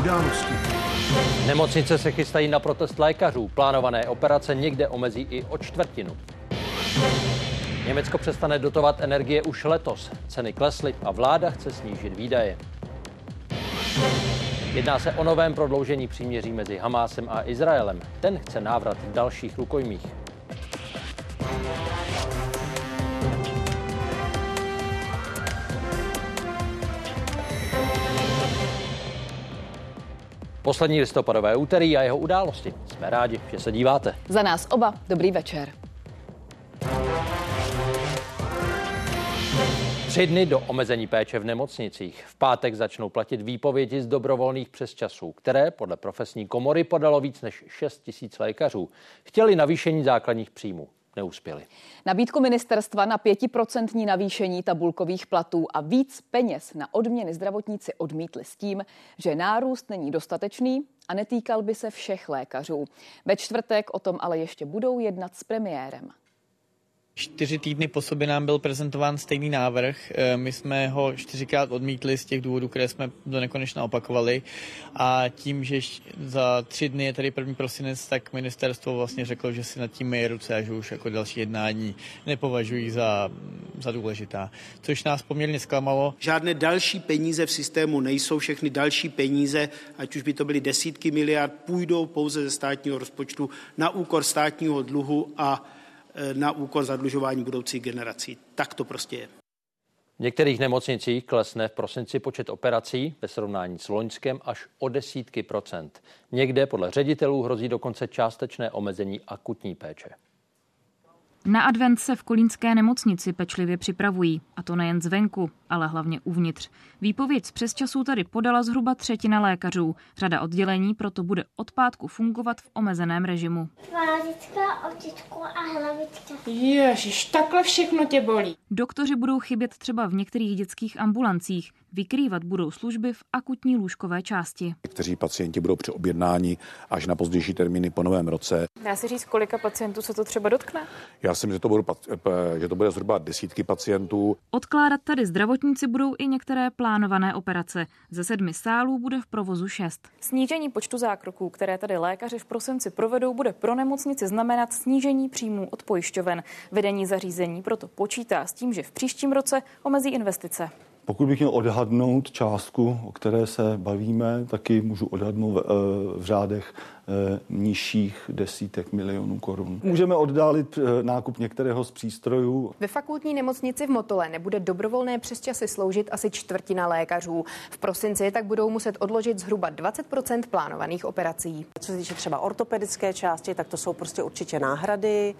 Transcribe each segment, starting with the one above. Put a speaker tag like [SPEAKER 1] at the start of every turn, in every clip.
[SPEAKER 1] Události.
[SPEAKER 2] Nemocnice se chystají na protest lékařů. Plánované operace někde omezí i o čtvrtinu. Německo přestane dotovat energie už letos. Ceny klesly a vláda chce snížit výdaje. Jedná se o novém prodloužení příměří mezi Hamásem a Izraelem. Ten chce návrat dalších rukojmích. Poslední listopadové úterý a jeho události. Jsme rádi, že se díváte.
[SPEAKER 3] Za nás oba dobrý večer.
[SPEAKER 2] Tři dny do omezení péče v nemocnicích. V pátek začnou platit výpovědi z dobrovolných přesčasů, které podle profesní komory podalo víc než 6 tisíc lékařů. Chtěli navýšení základních příjmů. Neuspěli.
[SPEAKER 3] Nabídku ministerstva na pětiprocentní navýšení tabulkových platů a víc peněz na odměny zdravotníci odmítli s tím, že nárůst není dostatečný a netýkal by se všech lékařů. Ve čtvrtek o tom ale ještě budou jednat s premiérem.
[SPEAKER 4] Čtyři týdny po sobě nám byl prezentován stejný návrh. Eh, my jsme ho čtyřikrát odmítli z těch důvodů, které jsme do nekonečna opakovali. A tím, že za tři dny je tady první prosinec, tak ministerstvo vlastně řeklo, že si nad tím je ruce a že už jako další jednání nepovažují za, za důležitá. Což nás poměrně zklamalo.
[SPEAKER 1] Žádné další peníze v systému nejsou, všechny další peníze, ať už by to byly desítky miliard, půjdou pouze ze státního rozpočtu na úkor státního dluhu a na úkor zadlužování budoucích generací. Tak to prostě je.
[SPEAKER 2] V některých nemocnicích klesne v prosinci počet operací ve srovnání s loňskem až o desítky procent. Někde podle ředitelů hrozí dokonce částečné omezení akutní péče.
[SPEAKER 5] Na advent se v kolínské nemocnici pečlivě připravují, a to nejen zvenku, ale hlavně uvnitř. Výpověď z přesčasů tady podala zhruba třetina lékařů. Řada oddělení proto bude od pátku fungovat v omezeném režimu.
[SPEAKER 6] Tvářická, očičko a hlavička.
[SPEAKER 7] Ježiš, takhle všechno tě bolí.
[SPEAKER 5] Doktoři budou chybět třeba v některých dětských ambulancích. Vykrývat budou služby v akutní lůžkové části.
[SPEAKER 8] Někteří pacienti budou přeobjednáni až na pozdější termíny po novém roce.
[SPEAKER 7] Dá se říct, kolika pacientů se to třeba dotkne?
[SPEAKER 8] Já si myslím, že to, budou, že to bude zhruba desítky pacientů.
[SPEAKER 5] Odkládat tady zdravotníci budou i některé plánované operace. Ze sedmi sálů bude v provozu šest.
[SPEAKER 7] Snížení počtu zákroků, které tady lékaři v prosinci provedou, bude pro nemocnici znamenat snížení příjmů od pojišťoven. Vedení zařízení proto počítá s tím, že v příštím roce omezí investice.
[SPEAKER 9] Pokud bych měl odhadnout částku, o které se bavíme, taky můžu odhadnout v, eh, v řádech eh, nižších desítek milionů korun. Můžeme oddálit eh, nákup některého z přístrojů.
[SPEAKER 10] Ve fakultní nemocnici v Motole nebude dobrovolné přesčasy sloužit asi čtvrtina lékařů. V prosinci tak budou muset odložit zhruba 20% plánovaných operací.
[SPEAKER 11] Co se týče třeba ortopedické části, tak to jsou prostě určitě náhrady.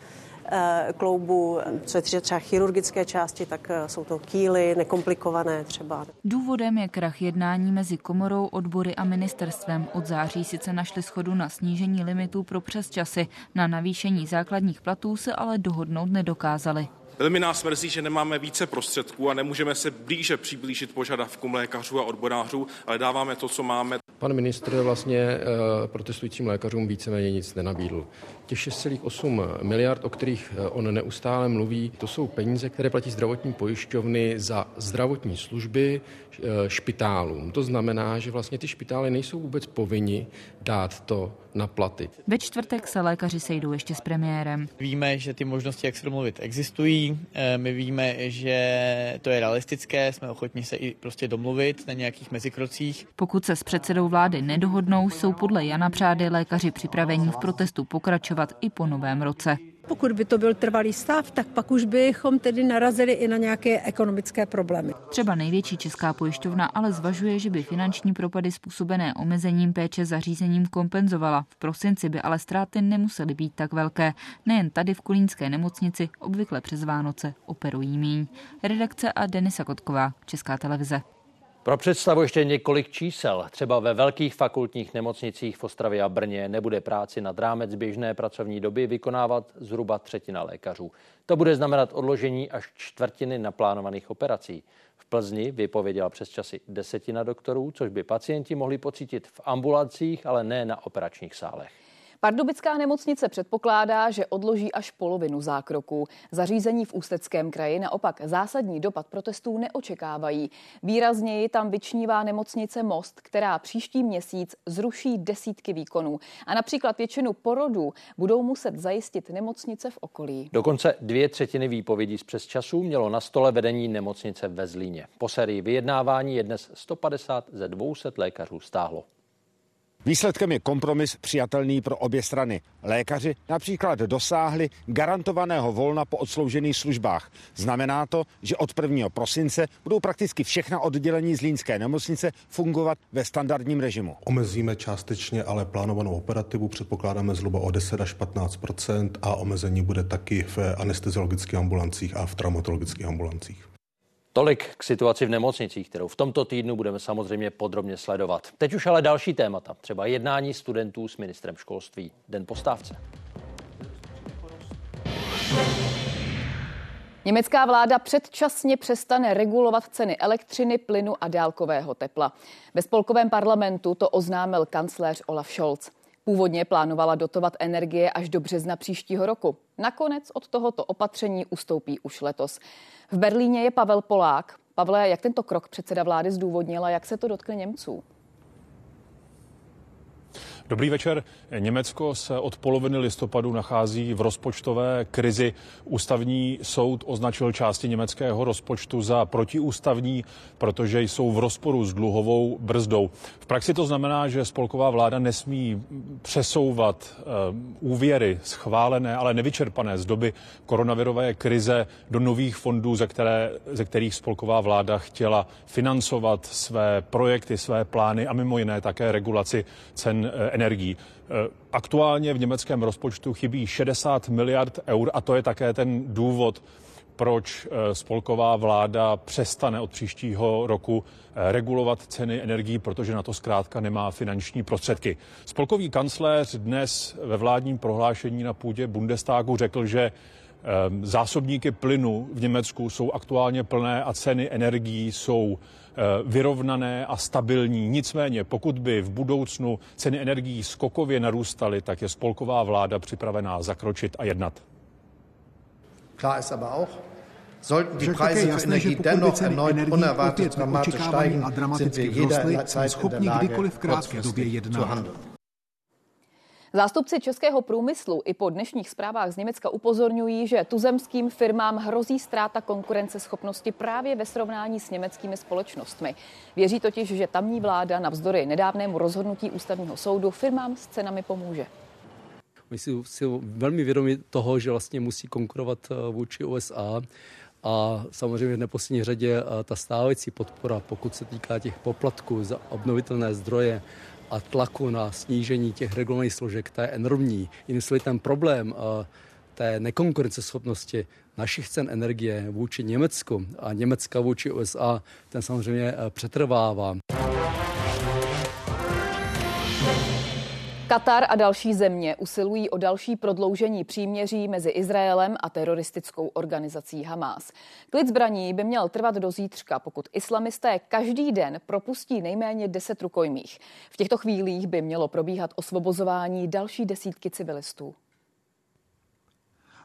[SPEAKER 11] Eh, kloubu. Co je třeba chirurgické části, tak eh, jsou to kýly, nekomplikované třeba.
[SPEAKER 5] Důvodem je krach jednání mezi komorou, odbory a ministerstvem. Od září sice našli schodu na snížení limitů pro přesčasy. Na navýšení základních platů se ale dohodnout nedokázali.
[SPEAKER 12] Velmi nás mrzí, že nemáme více prostředků a nemůžeme se blíže přiblížit požadavkům lékařů a odborářů, ale dáváme to, co máme.
[SPEAKER 13] Pan ministr vlastně eh, protestujícím lékařům víceméně nic nenabídl. Těch 6,8 miliard, o kterých eh, on neustále mluví, to jsou peníze, které platí zdravotní pojišťovny za zdravotní služby eh, špitálům. To znamená, že vlastně ty špitály nejsou vůbec povinni dát to na platy.
[SPEAKER 5] Ve čtvrtek se lékaři sejdou ještě s premiérem.
[SPEAKER 4] Víme, že ty možnosti, jak se domluvit, existují. My víme, že to je realistické, jsme ochotni se i prostě domluvit na nějakých mezikrocích.
[SPEAKER 5] Pokud se s předsedou vlády nedohodnou, jsou podle Jana Přády lékaři připraveni v protestu pokračovat i po novém roce.
[SPEAKER 14] Pokud by to byl trvalý stav, tak pak už bychom tedy narazili i na nějaké ekonomické problémy.
[SPEAKER 5] Třeba největší česká pojišťovna ale zvažuje, že by finanční propady způsobené omezením péče zařízením kompenzovala. V prosinci by ale ztráty nemusely být tak velké. Nejen tady v Kolínské nemocnici obvykle přes Vánoce operují míň. Redakce a Denisa Kotková, Česká televize.
[SPEAKER 2] Pro představu ještě několik čísel. Třeba ve velkých fakultních nemocnicích v Ostravě a Brně nebude práci nad rámec běžné pracovní doby vykonávat zhruba třetina lékařů. To bude znamenat odložení až čtvrtiny naplánovaných operací. V Plzni vypověděla přes časy desetina doktorů, což by pacienti mohli pocítit v ambulancích, ale ne na operačních sálech.
[SPEAKER 3] Pardubická nemocnice předpokládá, že odloží až polovinu zákroků. Zařízení v Ústeckém kraji naopak zásadní dopad protestů neočekávají. Výrazněji tam vyčnívá nemocnice Most, která příští měsíc zruší desítky výkonů. A například většinu porodů budou muset zajistit nemocnice v okolí.
[SPEAKER 15] Dokonce dvě třetiny výpovědí z přesčasů mělo na stole vedení nemocnice ve Zlíně. Po sérii vyjednávání je dnes 150 ze 200 lékařů stáhlo.
[SPEAKER 16] Výsledkem je kompromis přijatelný pro obě strany. Lékaři například dosáhli garantovaného volna po odsloužených službách. Znamená to, že od 1. prosince budou prakticky všechna oddělení Zlínské nemocnice fungovat ve standardním režimu.
[SPEAKER 17] Omezíme částečně ale plánovanou operativu, předpokládáme zhruba o 10 až 15% a omezení bude taky v anesteziologických ambulancích a v traumatologických ambulancích.
[SPEAKER 15] Tolik k situaci v nemocnicích, kterou v tomto týdnu budeme samozřejmě podrobně sledovat. Teď už ale další témata, třeba jednání studentů s ministrem školství. Den postávce.
[SPEAKER 3] Německá vláda předčasně přestane regulovat ceny elektřiny, plynu a dálkového tepla. Ve spolkovém parlamentu to oznámil kancléř Olaf Scholz. Původně plánovala dotovat energie až do března příštího roku. Nakonec od tohoto opatření ustoupí už letos. V Berlíně je Pavel Polák. Pavle, jak tento krok předseda vlády zdůvodnila, jak se to dotkne Němců?
[SPEAKER 18] Dobrý večer. Německo se od poloviny listopadu nachází v rozpočtové krizi. Ústavní soud označil části německého rozpočtu za protiústavní, protože jsou v rozporu s dluhovou brzdou. V praxi to znamená, že spolková vláda nesmí přesouvat uh, úvěry schválené, ale nevyčerpané z doby koronavirové krize do nových fondů, ze, které, ze kterých spolková vláda chtěla financovat své projekty, své plány a mimo jiné také regulaci cen uh, energií. Eh, aktuálně v německém rozpočtu chybí 60 miliard eur a to je také ten důvod, proč eh, spolková vláda přestane od příštího roku eh, regulovat ceny energií, protože na to zkrátka nemá finanční prostředky. Spolkový kancléř dnes ve vládním prohlášení na půdě Bundestagu řekl, že zásobníky plynu v Německu jsou aktuálně plné a ceny energií jsou Eh, vyrovnané a stabilní. Nicméně, pokud by v budoucnu ceny energií skokově narůstaly, tak je spolková vláda připravená zakročit a jednat.
[SPEAKER 19] Klar ist aber auch, Sollten die Preise für Energie dennoch erneut unerwartet dramatisch steigen, sind wir jederzeit in der Lage, kurzfristig zu handeln.
[SPEAKER 3] Zástupci českého průmyslu i po dnešních zprávách z Německa upozorňují, že tuzemským firmám hrozí ztráta konkurenceschopnosti právě ve srovnání s německými společnostmi. Věří totiž, že tamní vláda navzdory nedávnému rozhodnutí ústavního soudu firmám s cenami pomůže.
[SPEAKER 6] My si, si velmi vědomi toho, že vlastně musí konkurovat eh, vůči USA. A samozřejmě v neposlední řadě eh, ta stávající podpora, pokud se týká těch poplatků za obnovitelné zdroje, a tlaku na snížení těch regulovaných složek, to je enormní. Jinými ten problém eh, té nekonkurenceschopnosti našich cen energie vůči Německu a Německa vůči USA, ten samozřejmě eh, přetrvává.
[SPEAKER 3] Katar a další země usilují o další prodloužení příměří mezi Izraelem a teroristickou organizací Hamás. Klid zbraní by měl trvat do zítřka, pokud islamisté každý den propustí nejméně 10 rukojmích. V těchto chvílích by mělo probíhat osvobozování další desítky civilistů.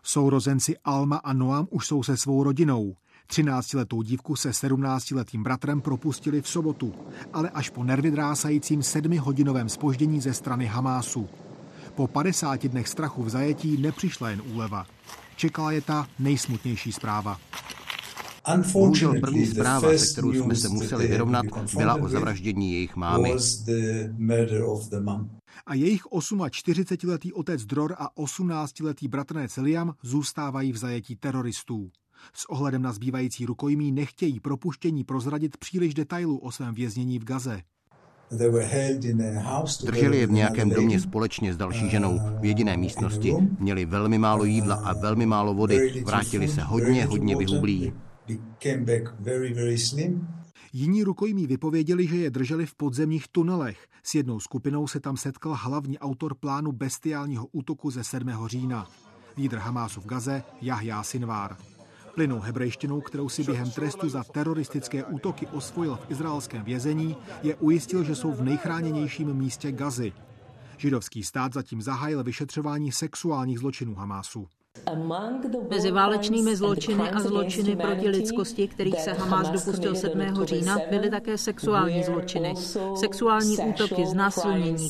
[SPEAKER 20] Sourozenci Alma a Noam už jsou se svou rodinou. 13-letou dívku se 17-letým bratrem propustili v sobotu, ale až po nervy drásajícím sedmihodinovém spoždění ze strany Hamásu. Po 50 dnech strachu v zajetí nepřišla jen úleva. Čekala je ta nejsmutnější zpráva.
[SPEAKER 21] Bohužel první zpráva, se kterou jsme se museli vyrovnat, byla o zavraždění jejich mámy.
[SPEAKER 20] A jejich 48-letý otec Dror a 18-letý bratranec Liam zůstávají v zajetí teroristů. S ohledem na zbývající rukojmí nechtějí propuštění prozradit příliš detailů o svém věznění v Gaze.
[SPEAKER 21] Drželi je v nějakém domě společně s další ženou v jediné místnosti. Měli velmi málo jídla a velmi málo vody. Vrátili se hodně, hodně vyhublí.
[SPEAKER 20] Jiní rukojmí vypověděli, že je drželi v podzemních tunelech. S jednou skupinou se tam setkal hlavní autor plánu bestiálního útoku ze 7. října. Lídr Hamásu v Gaze Jahja Sinvár. Plynou hebrejštinou, kterou si během trestu za teroristické útoky osvojil v izraelském vězení, je ujistil, že jsou v nejchráněnějším místě Gazy. Židovský stát zatím zahájil vyšetřování sexuálních zločinů Hamásu.
[SPEAKER 22] Mezi válečnými zločiny a zločiny proti lidskosti, kterých se Hamas dopustil 7. října, byly také sexuální zločiny. Sexuální útoky, znásilnění.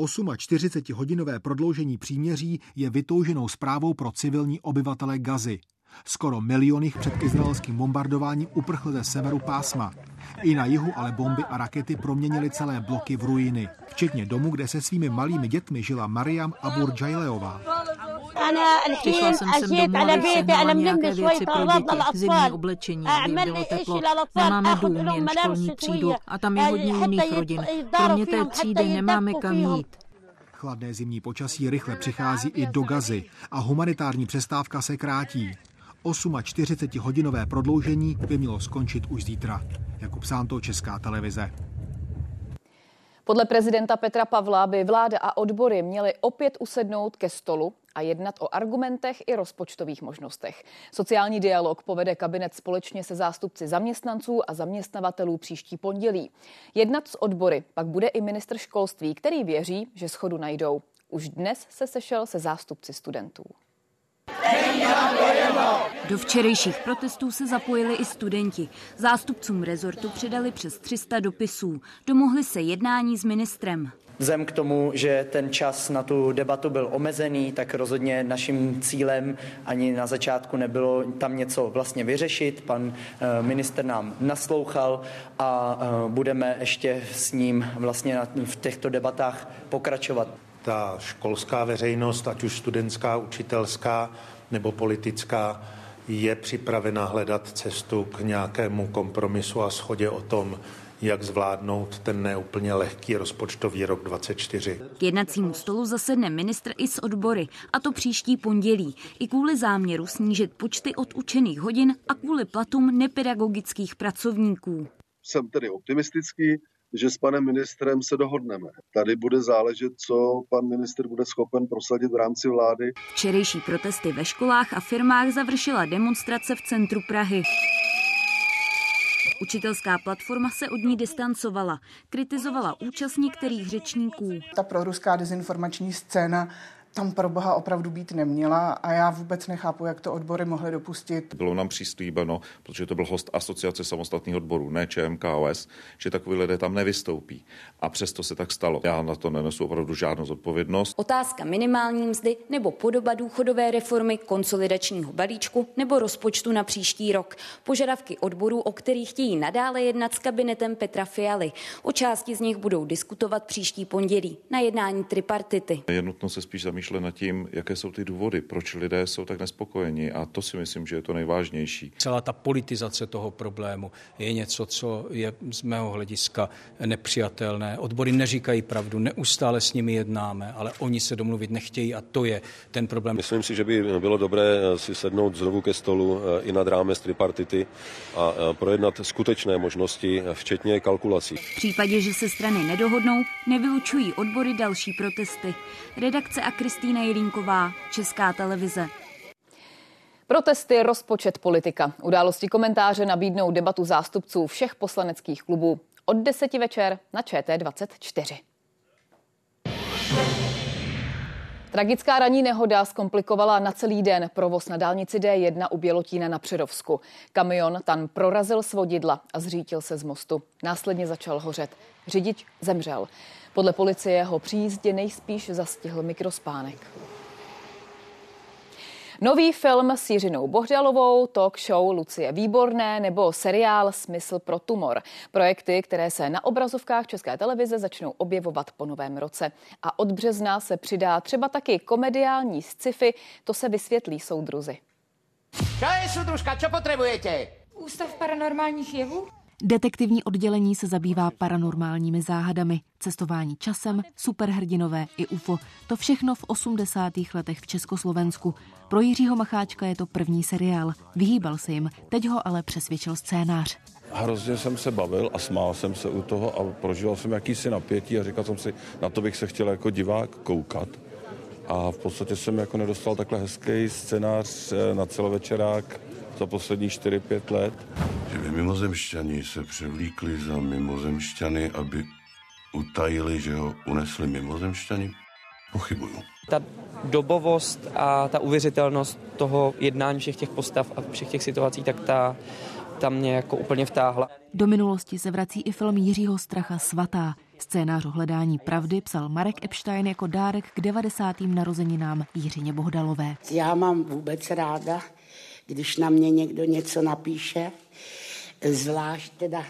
[SPEAKER 20] 48-hodinové prodloužení příměří je vytouženou zprávou pro civilní obyvatele Gazy. Skoro milion jich před izraelským bombardováním uprchl ze severu pásma. I na jihu ale bomby a rakety proměnily celé bloky v ruiny, včetně domu, kde se svými malými dětmi žila Mariam Abur Jaileová.
[SPEAKER 22] Přišla jsem sem domů, abych sehnala nějaké věci pro děti, zimní oblečení, aby jim bylo teplo. Nemáme dům, jen školní třídu a tam je hodně jiných rodin. Kromě té třídy nemáme kam jít.
[SPEAKER 20] Chladné zimní počasí rychle přichází i do Gazy a humanitární přestávka se krátí. 48-hodinové prodloužení by mělo skončit už zítra. Jakub Sánto, Česká televize.
[SPEAKER 3] Podle prezidenta Petra Pavla by vláda a odbory měly opět usednout ke stolu a jednat o argumentech i rozpočtových možnostech. Sociální dialog povede kabinet společně se zástupci zaměstnanců a zaměstnavatelů příští pondělí. Jednat s odbory pak bude i ministr školství, který věří, že schodu najdou. Už dnes se sešel se zástupci studentů.
[SPEAKER 23] Do včerejších protestů se zapojili i studenti. Zástupcům rezortu přidali přes 300 dopisů. Domohli se jednání s ministrem.
[SPEAKER 24] Vzhledem k tomu, že ten čas na tu debatu byl omezený, tak rozhodně naším cílem ani na začátku nebylo tam něco vlastně vyřešit. Pan eh, minister nám naslouchal a eh, budeme ještě s ním vlastně v těchto debatách pokračovat
[SPEAKER 25] ta školská veřejnost, ať už studentská, učitelská nebo politická, je připravena hledat cestu k nějakému kompromisu a schodě o tom, jak zvládnout ten neúplně lehký rozpočtový rok 2024.
[SPEAKER 23] K jednacímu stolu zasedne ministr i s odbory, a to příští pondělí, i kvůli záměru snížit počty odučených hodin a kvůli platům nepedagogických pracovníků.
[SPEAKER 26] Jsem tedy optimistický, že s panem ministrem se dohodneme. Tady bude záležet, co pan ministr bude schopen prosadit v rámci vlády.
[SPEAKER 23] Včerejší protesty ve školách a firmách završila demonstrace v centru Prahy. Učitelská platforma se od ní distancovala, kritizovala účast některých řečníků.
[SPEAKER 27] Ta proruská dezinformační scéna tam pro boha opravdu být neměla a já vůbec nechápu, jak to odbory mohly dopustit.
[SPEAKER 28] Bylo nám přislíbeno, protože to byl host Asociace samostatných odborů, ne ČMKOS, že takový lidé tam nevystoupí. A přesto se tak stalo. Já na to nenesu opravdu žádnou zodpovědnost.
[SPEAKER 23] Otázka minimální mzdy nebo podoba důchodové reformy, konsolidačního balíčku nebo rozpočtu na příští rok. Požadavky odborů, o kterých chtějí nadále jednat s kabinetem Petra Fialy. O části z nich budou diskutovat příští pondělí na jednání tripartity.
[SPEAKER 28] Je nutno se spíš zamýšlet přemýšlet nad tím, jaké jsou ty důvody, proč lidé jsou tak nespokojeni a to si myslím, že je to nejvážnější.
[SPEAKER 29] Celá ta politizace toho problému je něco, co je z mého hlediska nepřijatelné. Odbory neříkají pravdu, neustále s nimi jednáme, ale oni se domluvit nechtějí a to je ten problém.
[SPEAKER 30] Myslím si, že by bylo dobré si sednout znovu ke stolu eh, i nad rámec tripartity a eh, projednat skutečné možnosti, včetně kalkulací.
[SPEAKER 23] V případě, že se strany nedohodnou, nevylučují odbory další protesty. Redakce a Kristýna Jelínková, Česká televize.
[SPEAKER 3] Protesty, rozpočet, politika. Události komentáře nabídnou debatu zástupců všech poslaneckých klubů od 10 večer na ČT24. Tragická ranní nehoda zkomplikovala na celý den provoz na dálnici D1 u Bělotína na Přerovsku. Kamion tam prorazil svodidla a zřítil se z mostu. Následně začal hořet. Řidič zemřel. Podle policie ho při jízdě nejspíš zastihl mikrospánek. Nový film s Jiřinou Bohdalovou, talk show Lucie Výborné nebo seriál Smysl pro tumor. Projekty, které se na obrazovkách České televize začnou objevovat po novém roce. A od března se přidá třeba taky komediální sci-fi, to se vysvětlí soudruzi.
[SPEAKER 31] Čo je, soudružka, čo potřebujete?
[SPEAKER 32] Ústav paranormálních jevů?
[SPEAKER 33] Detektivní oddělení se zabývá paranormálními záhadami, cestování časem, superhrdinové i UFO. To všechno v 80. letech v Československu. Pro Jiřího Macháčka je to první seriál. Vyhýbal se jim, teď ho ale přesvědčil scénář.
[SPEAKER 9] Hrozně jsem se bavil a smál jsem se u toho a prožíval jsem jakýsi napětí a říkal jsem si, na to bych se chtěl jako divák koukat. A v podstatě jsem jako nedostal takhle hezký scénář eh, na celovečerák za posledních 4-5 let.
[SPEAKER 34] Že by mimozemšťani se převlíkli za mimozemšťany, aby
[SPEAKER 35] utajili, že ho unesli mimozemšťani? Pochybuju.
[SPEAKER 33] Ta dobovost a ta uvěřitelnost toho jednání všech těch postav a všech těch situací, tak ta, ta mě jako úplně vtáhla.
[SPEAKER 36] Do minulosti se vrací i film Jiřího Stracha Svatá. Scénář o hledání pravdy psal Marek Epstein jako dárek k 90. narozeninám Jiřině Bohdalové.
[SPEAKER 37] Já mám vůbec ráda, když na mě někdo něco napíše, zvlášť teda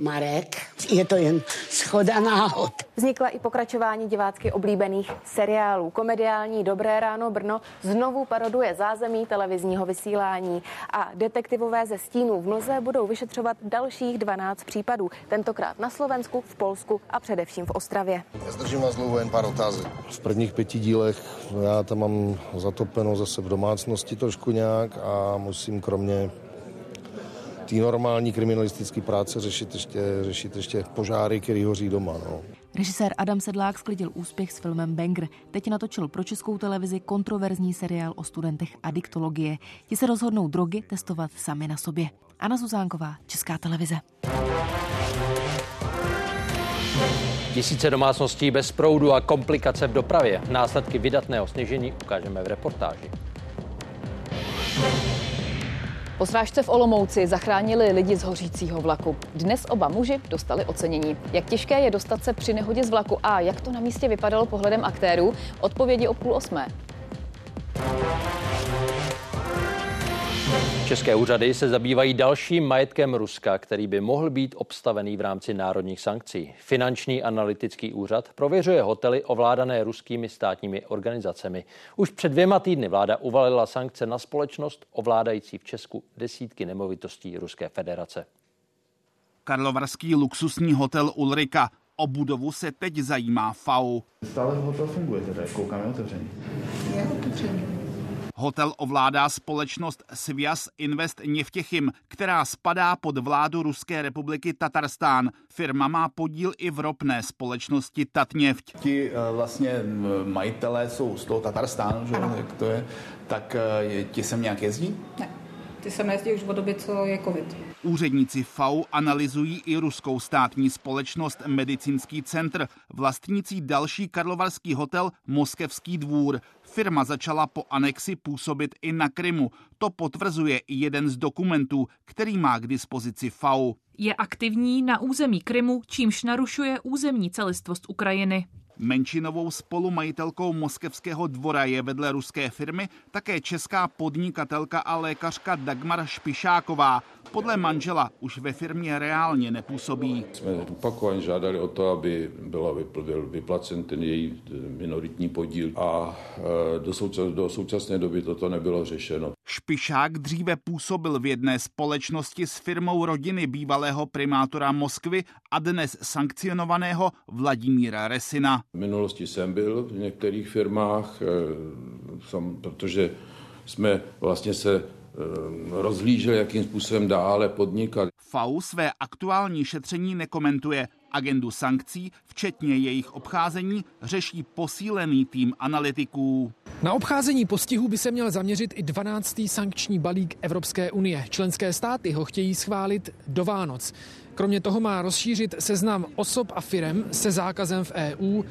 [SPEAKER 37] Marek. Je to jen schoda náhod.
[SPEAKER 11] Vznikla i pokračování divácky oblíbených seriálů. Komediální Dobré ráno Brno znovu paroduje zázemí televizního vysílání a detektivové ze stínů v Mlze budou vyšetřovat dalších 12 případů. Tentokrát na Slovensku, v Polsku a především v Ostravě.
[SPEAKER 38] Zdržím vás dlouho jen pár otázek.
[SPEAKER 39] V prvních pěti dílech já tam mám zatopeno zase v domácnosti trošku nějak a musím kromě té normální kriminalistické práce řešit ještě, řešit ještě požáry, který hoří doma. No.
[SPEAKER 36] Režisér Adam Sedlák sklidil úspěch s filmem Banger. Teď natočil pro českou televizi kontroverzní seriál o studentech adiktologie. Ti se rozhodnou drogy testovat sami na sobě. Anna Zuzánková, Česká televize.
[SPEAKER 2] Tisíce domácností bez proudu a komplikace v dopravě. Následky vydatného sněžení ukážeme v reportáži.
[SPEAKER 3] Po srážce v Olomouci zachránili lidi z hořícího vlaku. Dnes oba muži dostali ocenění. Jak těžké je dostat se při nehodě z vlaku a jak to na místě vypadalo pohledem aktérů? Odpovědi o půl osmé.
[SPEAKER 2] České úřady se zabývají dalším majetkem Ruska, který by mohl být obstavený v rámci národních sankcí. Finanční analytický úřad prověřuje hotely ovládané ruskými státními organizacemi. Už před dvěma týdny vláda uvalila sankce na společnost ovládající v Česku desítky nemovitostí Ruské federace.
[SPEAKER 40] Karlovarský luxusní hotel Ulrika. O budovu se teď zajímá FAU.
[SPEAKER 41] Stále hotel funguje teda, koukáme otevřený.
[SPEAKER 11] Je otevřený.
[SPEAKER 40] Hotel ovládá společnost Svias Invest Něvtěchim, která spadá pod vládu Ruské republiky Tatarstán. Firma má podíl i v ropné společnosti Tatněvť.
[SPEAKER 41] Ti eh, vlastně majitelé jsou z toho Tatarstánu, že? Jak to je, tak eh, ti sem nějak jezdí?
[SPEAKER 11] Ne. Ty se nejezdí už od doby, co je covid.
[SPEAKER 40] Úředníci FAU analyzují i ruskou státní společnost Medicínský centr, vlastnící další karlovarský hotel Moskevský dvůr. Firma začala po anexi působit i na Krymu. To potvrzuje i jeden z dokumentů, který má k dispozici FAU.
[SPEAKER 42] Je aktivní na území Krymu, čímž narušuje územní celistvost Ukrajiny.
[SPEAKER 40] Menšinovou spolumajitelkou Moskevského dvora je vedle ruské firmy také česká podnikatelka a lékařka Dagmar Špišáková. Podle manžela už ve firmě reálně nepůsobí.
[SPEAKER 35] Jsme opakovaně žádali o to, aby byla byl vyplacen ten její minoritní podíl a e, do, součas, do současné doby toto nebylo řešeno.
[SPEAKER 40] Špišák dříve působil v jedné společnosti s firmou rodiny bývalého primátora Moskvy a dnes sankcionovaného Vladimíra Resina.
[SPEAKER 35] V minulosti jsem byl v některých firmách, e, protože jsme vlastně se Eh, rozhlížel, jakým způsobem dále podnikat.
[SPEAKER 40] FAU své aktuální šetření nekomentuje. Agendu sankcí, včetně jejich obcházení, řeší posílený tým analytiků.
[SPEAKER 43] Na obcházení postihů by se měl zaměřit i 12. sankční balík Evropské unie. Členské státy ho chtějí schválit do Vánoc. Kromě toho má rozšířit seznam osob a firem se zákazem v EU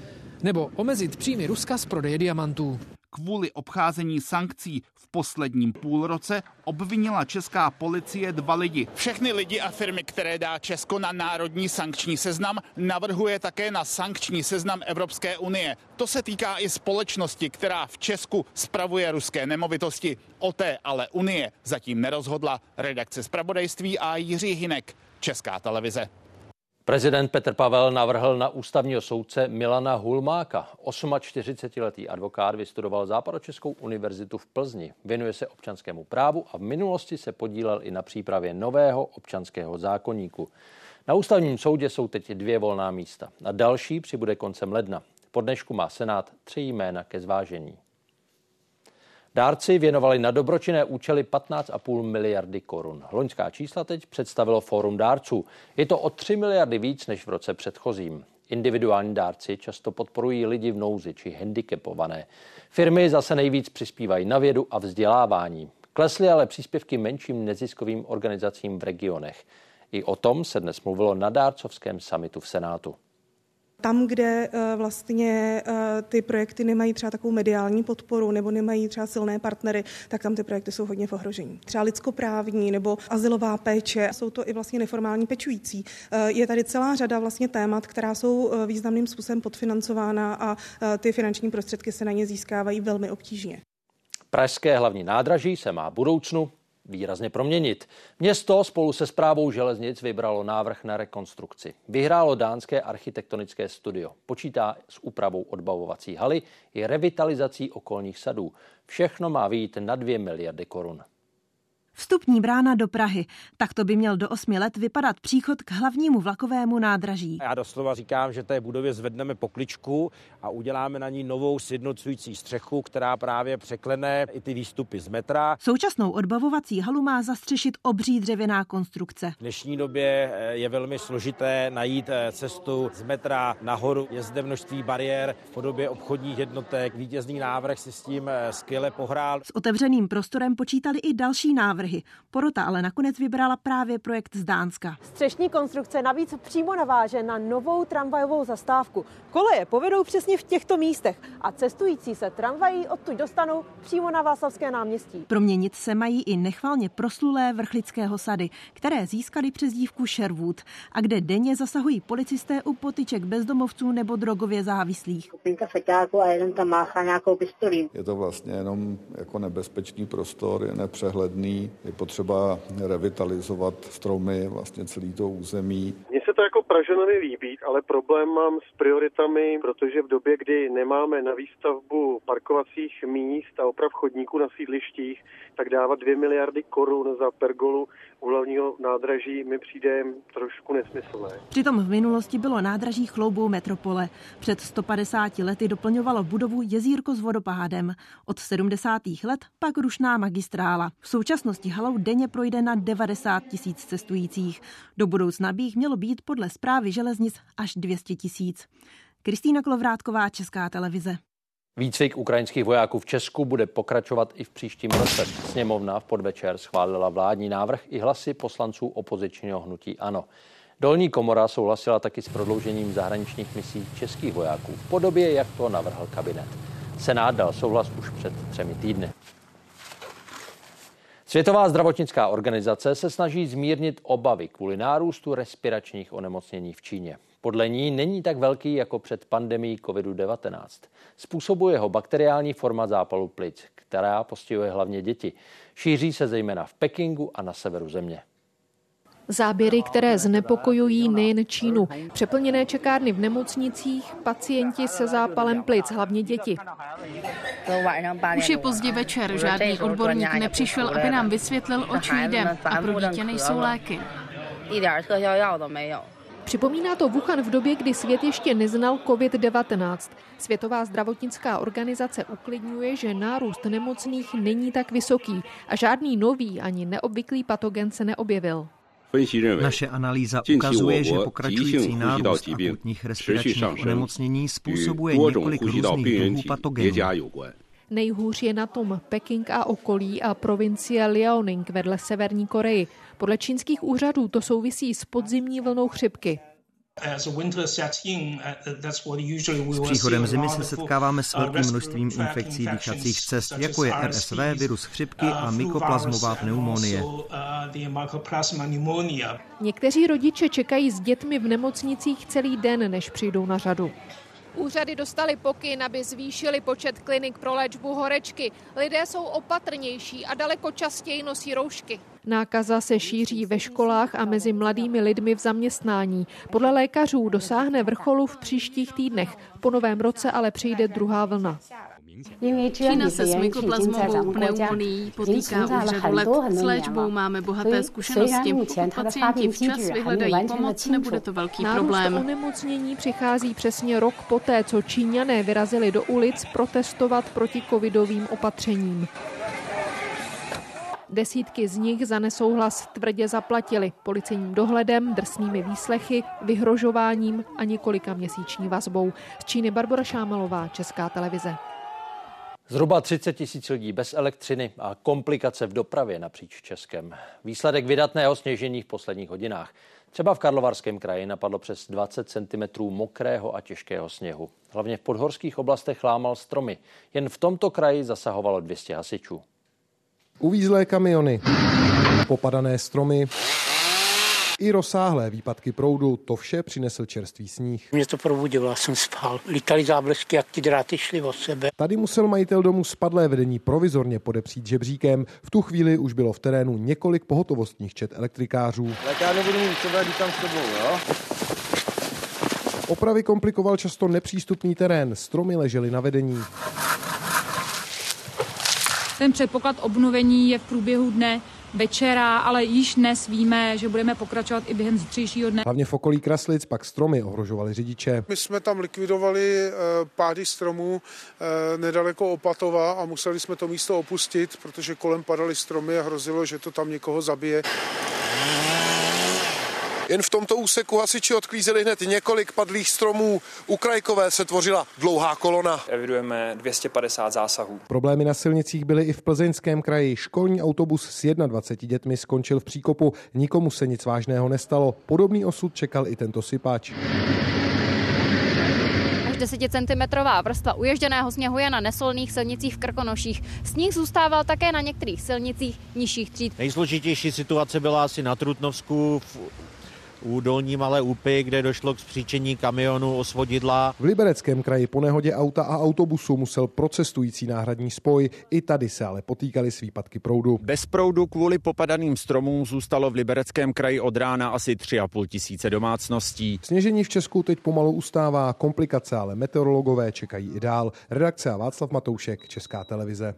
[SPEAKER 43] nebo omezit příjmy Ruska z prodeje diamantů.
[SPEAKER 40] Kvůli obcházení sankcí v posledním půlroce obvinila česká policie dva lidi. Všechny lidi a firmy, které dá Česko na národní sankční seznam, navrhuje také na sankční seznam Evropské unie. To se týká i společnosti, která v Česku spravuje ruské nemovitosti. O té ale Unie zatím nerozhodla. Redakce zpravodajství a Jiří Hinek, Česká televize.
[SPEAKER 2] Prezident Petr Pavel navrhl na ústavního soudce Milana Hulmáka. 48-letý advokát vystudoval Západočeskou univerzitu v Plzni. Věnuje se občanskému právu a v minulosti se podílel i na přípravě nového občanského zákonníku. Na ústavním soudě jsou teď dvě volná místa a další přibude koncem ledna. Po dnešku má Senát tři jména ke zvážení. Dárci věnovali na dobročinné účely 15,5 miliardy korun. Loňská čísla teď představilo Fórum dárců. Je to o 3 miliardy víc než v roce předchozím. Individuální dárci často podporují lidi v nouzi či handicapované. Firmy zase nejvíc přispívají na vědu a vzdělávání. Klesly ale příspěvky menším neziskovým organizacím v regionech. I o tom se dnes mluvilo na dárcovském samitu v Senátu.
[SPEAKER 44] Tam, kde eh, vlastně eh, ty projekty nemají třeba takovou mediální podporu nebo nemají třeba silné partnery, tak tam ty projekty jsou hodně v ohrožení. Třeba lidskoprávní nebo asilová péče, jsou to i vlastně neformální pečující. Eh, je tady celá řada vlastně témat, která jsou významným způsobem podfinancována a ty finanční prostředky se na ně získávají velmi obtížně.
[SPEAKER 2] Pražské hlavní nádraží se má budoucnu výrazně proměnit. Město spolu se zprávou železnic vybralo návrh na rekonstrukci. Vyhrálo dánské architektonické studio. Počítá s úpravou odbavovací haly i revitalizací okolních sadů. Všechno má výjít na 2 miliardy korun.
[SPEAKER 36] Vstupní brána do Prahy. Takto by měl do osmi let vypadat příchod k hlavnímu vlakovému nádraží.
[SPEAKER 45] Já doslova říkám, že té budově zvedneme pokličku a uděláme na ní novou sjednocující střechu, která právě překlene i ty výstupy z metra.
[SPEAKER 36] Současnou odbavovací halu má zastřešit obří dřevěná konstrukce.
[SPEAKER 45] V dnešní době eh, je velmi složité najít eh, cestu z metra nahoru. Je zde množství bariér v podobě obchodních jednotek. Vítězný návrh si s tím eh, skvěle pohrál.
[SPEAKER 36] S otevřeným prostorem počítali i další návrhy návrhy. Porota ale nakonec vybrala právě projekt z Dánska.
[SPEAKER 46] Střešní konstrukce navíc přímo naváže na novou tramvajovou zastávku. Koleje povedou přesně v těchto místech a cestující se tramvají odtud dostanou přímo na Václavské náměstí.
[SPEAKER 36] Proměnit se mají i nechvalně proslulé vrchlického sady, které získali přezdívku Sherwood a kde denně zasahují policisté u potyček bezdomovců nebo drogově závislých.
[SPEAKER 47] a jeden tam máchá nějakou pistolí.
[SPEAKER 48] Je to vlastně jenom jako nebezpečný prostor, je nepřehledný, je potřeba revitalizovat stromy, vlastně celý to území.
[SPEAKER 25] Mně se to jako Pražanovi líbí, ale problém mám s prioritami, protože v době, kdy nemáme na výstavbu parkovacích míst a oprav chodníků na sídlištích, tak dávat 2 miliardy korun za pergolu u hlavního nádraží mi přijde trošku nesmyslné.
[SPEAKER 36] Přitom v minulosti bylo nádraží chloubou metropole. Před 150 lety doplňovalo budovu jezírko s vodopádem. Od 70. let pak rušná magistrála. V současnosti halou denně projde na 90 tisíc cestujících. Do budoucna by jich mělo být podle zprávy železnic až 200 tisíc. Kristýna Klovrátková, Česká televize.
[SPEAKER 2] Výcvik ukrajinských vojáků v Česku bude pokračovat i v příštím roce. Sněmovna v podvečer schválila vládní návrh i hlasy poslanců opozičního hnutí ANO. Dolní komora souhlasila taky s prodloužením zahraničních misí českých vojáků v podobě, jak to navrhl kabinet. Senát dal souhlas už před třemi týdny. Světová zdravotnická organizace se snaží zmírnit obavy kvůli nárůstu respiračních onemocnění v Číně. Podle ní není tak velký jako před pandemí COVID-19. Způsobuje ho bakteriální forma zápalu plic, která postihuje hlavně děti. Šíří se zejména v Pekingu a na severu země.
[SPEAKER 49] Záběry, které znepokojují nejen Čínu. Přeplněné čekárny v nemocnicích, pacienti se zápalem plic, hlavně děti.
[SPEAKER 50] Už je pozdě večer, žádný odborník nepřišel, aby nám vysvětlil, oč jde a pro dítě nejsou léky.
[SPEAKER 49] Připomíná to Wuhan v době, kdy svět ještě neznal COVID-19. Světová zdravotnická organizace uklidňuje, že nárůst nemocných není tak vysoký a žádný nový ani neobvyklý patogen se neobjevil.
[SPEAKER 51] Naše analýza ukazuje, že pokračující nárůst akutních respiračních onemocnění způsobuje několik různých druhů patogenů.
[SPEAKER 49] Nejhůř je na tom Peking a okolí a provincie Liaoning vedle Severní Koreji. Podle čínských úřadů to souvisí s podzimní vlnou chřipky.
[SPEAKER 51] S příchodem zimy se setkáváme s velkým množstvím infekcí dýchacích cest, jako je RSV, virus chřipky a mykoplazmová pneumonie.
[SPEAKER 49] Někteří rodiče čekají s dětmi v nemocnicích celý den, než přijdou na řadu.
[SPEAKER 50] Úřady dostali pokyn, aby zvýšili počet klinik pro léčbu horečky. Lidé jsou opatrnější a daleko častěji nosí roušky.
[SPEAKER 49] Nákaza se šíří ve školách a mezi mladými lidmi v zaměstnání. Podle lékařů dosáhne vrcholu v příštích týdnech. Po novém roce ale přijde druhá vlna.
[SPEAKER 50] Čína se s mykoplazmovou pneumonií potýká už řadu let. S léčbou máme bohaté zkušenosti. Pokud pacienti včas vyhledají pomoc, nebude to velký
[SPEAKER 49] Nárůst
[SPEAKER 50] problém.
[SPEAKER 49] onemocnění přichází přesně rok poté, co Číňané vyrazili do ulic protestovat proti covidovým opatřením. Desítky z nich za nesouhlas tvrdě zaplatili policejním dohledem, drsnými výslechy, vyhrožováním a několika měsíční vazbou. Z Číny Barbara Šámalová, Česká televize.
[SPEAKER 2] Zhruba 30 tisíc lidí bez elektřiny a komplikace v dopravě napříč Českem. Výsledek vydatného sněžení v posledních hodinách. Třeba v Karlovarském kraji napadlo přes 20 cm mokrého a těžkého sněhu. Hlavně v podhorských oblastech lámal stromy. Jen v tomto kraji zasahovalo 200 hasičů.
[SPEAKER 9] Uvízlé kamiony, popadané stromy, i rozsáhlé výpadky proudu, to vše přinesl čerstvý sníh.
[SPEAKER 52] Mě to probudilo, já jsem spal. Lítali záblesky, jak ty dráty šly od sebe.
[SPEAKER 9] Tady musel majitel domu spadlé vedení provizorně podepřít žebříkem. V tu chvíli už bylo v terénu několik pohotovostních čet elektrikářů.
[SPEAKER 45] Tak já nebudu mít sebe, tam s tebou, jo?
[SPEAKER 9] Opravy komplikoval často nepřístupný terén, stromy ležely na vedení.
[SPEAKER 53] Ten předpoklad obnovení je v průběhu dne večera, ale již dnes víme, že budeme pokračovat i během zítřejšího dne.
[SPEAKER 9] Hlavně v okolí Kraslic pak stromy ohrožovaly řidiče.
[SPEAKER 54] My jsme tam likvidovali eh, pády stromů eh, nedaleko Opatova a museli jsme to místo opustit, protože kolem padaly stromy a hrozilo, že to tam někoho zabije.
[SPEAKER 55] Jen v tomto úseku hasiči odklízeli hned několik padlých stromů. U Krajkové se tvořila dlouhá kolona.
[SPEAKER 56] Evidujeme 250 zásahů.
[SPEAKER 9] Problémy na silnicích byly i v plzeňském kraji. Školní autobus s 21 dětmi skončil v příkopu. Nikomu se nic vážného nestalo. Podobný osud čekal i tento sypač.
[SPEAKER 57] 10cm vrstva uježděného sněhu je na nesolných silnicích v Krkonoších. Sníh zůstával také na některých silnicích nižších tříd.
[SPEAKER 58] Nejsložitější situace byla asi na Trutnovsku v u Dolní Malé Úpy, kde došlo k zpříčení kamionu osvodidla.
[SPEAKER 9] V Libereckém kraji po nehodě auta a autobusu musel procestující náhradní spoj. I tady se ale potýkali s výpadky proudu.
[SPEAKER 59] Bez proudu kvůli popadaným stromům zůstalo v Libereckém kraji od rána asi 3,5 tisíce domácností.
[SPEAKER 9] Sněžení v Česku teď pomalu ustává, komplikace ale meteorologové čekají i dál. Redakce a Václav Matoušek, Česká televize.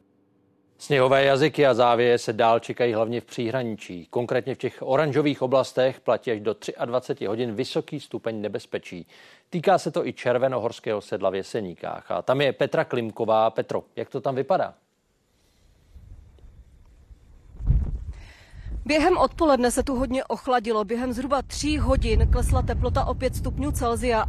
[SPEAKER 2] Sněhové jazyky a závěje se dál čekají hlavně v příhraničí. Konkrétně v těch oranžových oblastech platí až do 23 hodin vysoký stupeň nebezpečí. Týká se to i červenohorského sedla v Jeseníkách. A tam je Petra Klimková. Petro, jak to tam vypadá?
[SPEAKER 60] Během odpoledne se tu hodně ochladilo. Během zhruba tří hodin klesla teplota o 5 stupňů Celzia.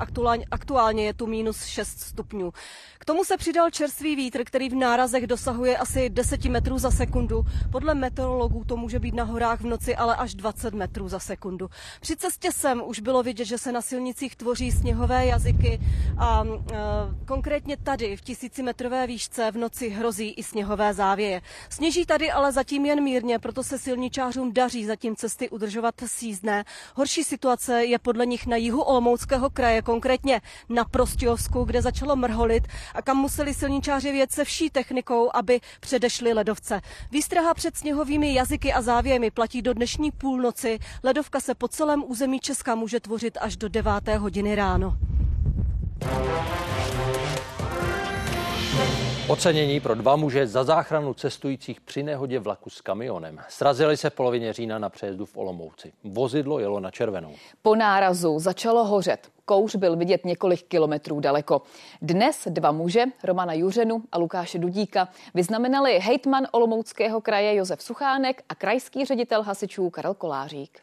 [SPEAKER 60] Aktuálně je tu minus 6 stupňů. K tomu se přidal čerstvý vítr, který v nárazech dosahuje asi 10 metrů za sekundu. Podle meteorologů to může být na horách v noci ale až 20 metrů za sekundu. Při cestě sem už bylo vidět, že se na silnicích tvoří sněhové jazyky a e, konkrétně tady v tisícimetrové výšce v noci hrozí i sněhové závěje. Sněží tady ale zatím jen mírně, proto se silničářům daří zatím cesty udržovat sízdné. Horší situace je podle nich na jihu Olomouckého kraje, konkrétně na Prostějovsku, kde začalo mrholit a kam museli silničáři vědět se vší technikou, aby předešli ledovce. Výstraha před sněhovými jazyky a závěmi platí do dnešní půlnoci. Ledovka se po celém území Česka může tvořit až do 9. hodiny ráno.
[SPEAKER 2] Ocenění pro dva muže za záchranu cestujících při nehodě vlaku s kamionem. Srazili se v polovině října na přejezdu v Olomouci. Vozidlo jelo na červenou.
[SPEAKER 3] Po nárazu začalo hořet. Kouř byl vidět několik kilometrů daleko. Dnes dva muže, Romana Juřenu a Lukáše Dudíka, vyznamenali hejtman Olomouckého kraje Josef Suchánek a krajský ředitel hasičů Karel Kolářík.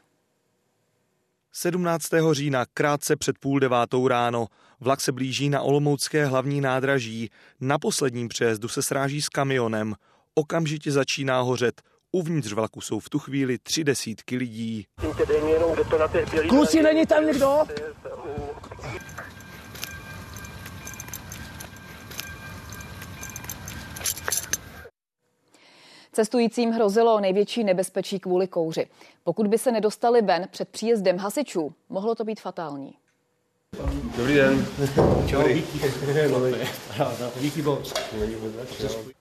[SPEAKER 25] 17. října krátce před půl devátou ráno. Vlak se blíží na Olomoucké hlavní nádraží. Na posledním přejezdu se sráží s kamionem. Okamžitě začíná hořet. Uvnitř vlaku jsou v tu chvíli tři desítky lidí.
[SPEAKER 61] Kluci, není tam někdo?
[SPEAKER 3] Cestujícím hrozilo největší nebezpečí kvůli kouři. Pokud by se nedostali ven před příjezdem hasičů, mohlo to být fatální.
[SPEAKER 25] Dobrý den.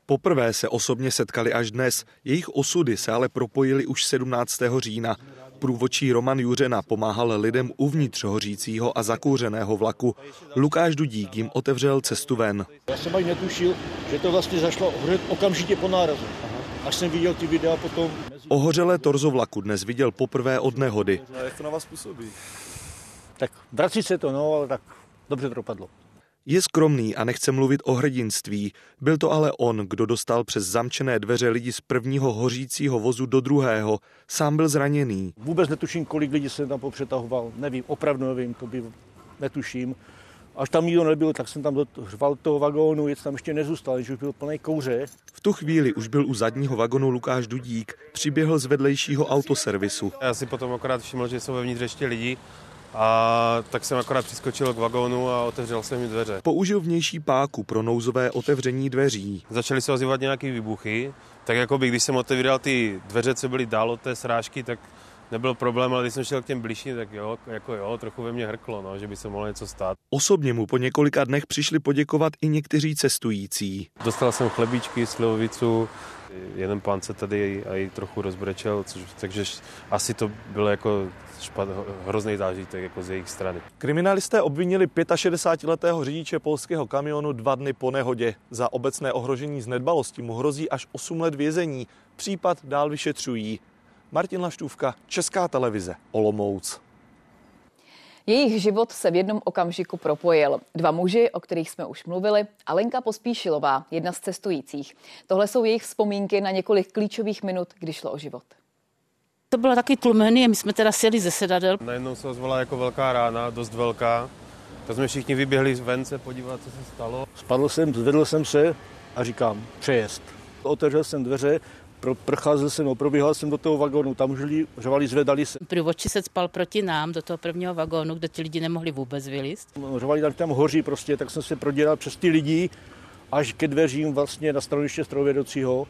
[SPEAKER 25] Poprvé se osobně setkali až dnes. Jejich osudy se ale propojily už 17. října. Průvočí Roman Juřena pomáhal lidem uvnitř hořícího a zakouřeného vlaku. Lukáš Dudík jim otevřel cestu ven.
[SPEAKER 62] Já jsem ani netušil, že to vlastně zašlo okamžitě po nárazu. Až jsem viděl ty videa potom.
[SPEAKER 25] Ohořelé torzo vlaku dnes viděl poprvé od nehody.
[SPEAKER 62] Jak to na vás působí? Tak vrací se to, no, ale tak dobře to dopadlo.
[SPEAKER 25] Je skromný a nechce mluvit o hrdinství. Byl to ale on, kdo dostal přes zamčené dveře lidi z prvního hořícího vozu do druhého. Sám byl zraněný.
[SPEAKER 62] Vůbec netuším, kolik lidí se tam popřetahoval. Nevím, opravdu nevím, to by netuším Až tam nikdo nebyl, tak jsem tam řval toho vagónu, jet tam ještě nezůstal, když už byl plný kouře.
[SPEAKER 63] V tu chvíli už byl u zadního vagonu Lukáš Dudík, přiběhl z vedlejšího autoservisu.
[SPEAKER 64] Já si potom akorát všiml, že jsou vevnitř ještě lidi, a tak jsem akorát přiskočil k vagónu a otevřel jsem jim dveře.
[SPEAKER 63] Použil vnější páku pro nouzové otevření dveří.
[SPEAKER 64] Začaly se ozývat nějaké výbuchy, tak jako by, když jsem otevíral ty dveře, co byly dál od té srážky, tak nebyl problém, ale když jsem šel k těm blížším, tak jo, jako jo, trochu ve mně hrklo, no, že by se mohlo něco stát.
[SPEAKER 63] Osobně mu po několika dnech přišli poděkovat i někteří cestující.
[SPEAKER 64] Dostal jsem chlebíčky, slivovicu, jeden pán se tady i trochu rozbrečel, což, takže asi to bylo jako špat, hrozný zážitek jako z jejich strany.
[SPEAKER 63] Kriminalisté obvinili 65-letého řidiče polského kamionu dva dny po nehodě. Za obecné ohrožení z nedbalosti mu hrozí až 8 let vězení. Případ dál vyšetřují. Martin Laštůvka, Česká televize, Olomouc.
[SPEAKER 3] Jejich život se v jednom okamžiku propojil. Dva muži, o kterých jsme už mluvili, a Lenka Pospíšilová, jedna z cestujících. Tohle jsou jejich vzpomínky na několik klíčových minut, kdy šlo o život.
[SPEAKER 65] To bylo taky tlumený a my jsme teda sjeli ze sedadel.
[SPEAKER 64] Najednou se ozvala jako velká rána, dost velká. Tak jsme všichni vyběhli ven se podívat, co se stalo.
[SPEAKER 62] Spadl jsem, zvedl jsem se a říkám, přejezd. Otevřel jsem dveře, pro, procházel jsem, no, probíhal jsem do toho vagónu, tam žili, řvali, zvedali se.
[SPEAKER 65] Průvodčí se spal proti nám do toho prvního vagónu, kde ty lidi nemohli vůbec vylíst.
[SPEAKER 62] No, řvali tam, tam hoří prostě, tak jsem se prodělal přes ty lidi až ke dveřím vlastně na stanoviště strojovědoucího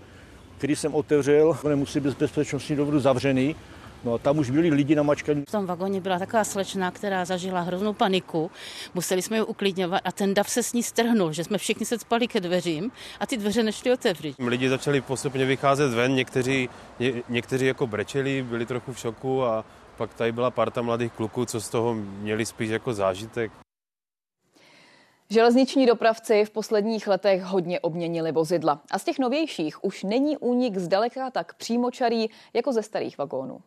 [SPEAKER 62] který jsem otevřel, nemusí být bezpečnostní důvodu zavřený. No a tam už byli lidi na mačkaní.
[SPEAKER 65] V tom vagóně byla taková slečna, která zažila hroznou paniku. Museli jsme ji uklidňovat a ten dav se s ní strhnul, že jsme všichni se spali ke dveřím a ty dveře nešly otevřít.
[SPEAKER 64] Lidi začali postupně vycházet ven, někteří, ně, někteří jako brečeli, byli trochu v šoku a pak tady byla parta mladých kluků, co z toho měli spíš jako zážitek.
[SPEAKER 3] Železniční dopravci v posledních letech hodně obměnili vozidla a z těch novějších už není únik zdaleka tak přímočarý jako ze starých vagónů.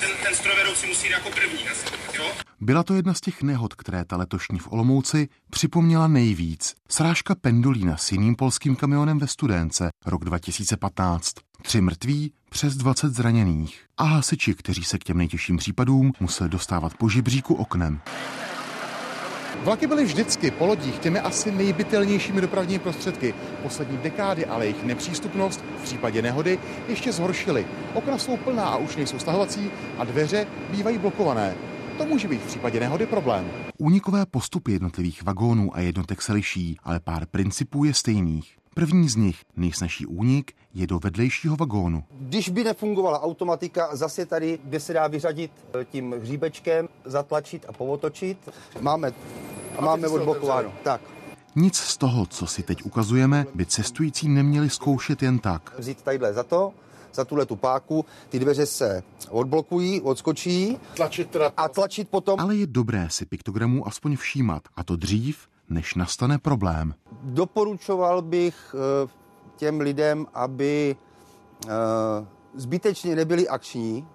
[SPEAKER 66] Ten, ten strojvedoucí musí jako první nastupovat, jo?
[SPEAKER 67] Byla to jedna z těch nehod, které ta letošní v Olomouci připomněla nejvíc. Srážka pendolína s jiným polským kamionem ve Studénce, rok 2015. Tři mrtví, přes 20 zraněných. A hasiči, kteří se k těm nejtěžším případům museli dostávat po žibříku oknem.
[SPEAKER 68] Vlaky byly vždycky po lodích těmi asi nejbytelnějšími dopravními prostředky. Poslední dekády ale jejich nepřístupnost v případě nehody ještě zhoršily. Okna jsou plná a už nejsou stahovací a dveře bývají blokované. To může být v případě nehody problém.
[SPEAKER 67] Únikové postupy jednotlivých vagónů a jednotek se liší, ale pár principů je stejných. První z nich, nejsnažší únik, je do vedlejšího vagónu.
[SPEAKER 9] Když by nefungovala automatika, zase tady, kde se dá vyřadit eh, tím hříbečkem, zatlačit a povotočit, máme, a máme odblokováno. Tak.
[SPEAKER 67] Nic z toho, co si teď ukazujeme, by cestující neměli zkoušet jen tak.
[SPEAKER 9] Vzít tadyhle za to, za tuhle tu páku, ty dveře se odblokují, odskočí
[SPEAKER 68] tlačit teda...
[SPEAKER 9] a tlačit potom.
[SPEAKER 67] Ale je dobré si piktogramů aspoň všímat, a to dřív, než nastane problém.
[SPEAKER 9] Doporučoval bych eh, těm lidem, aby eh, zbytečně nebyli akční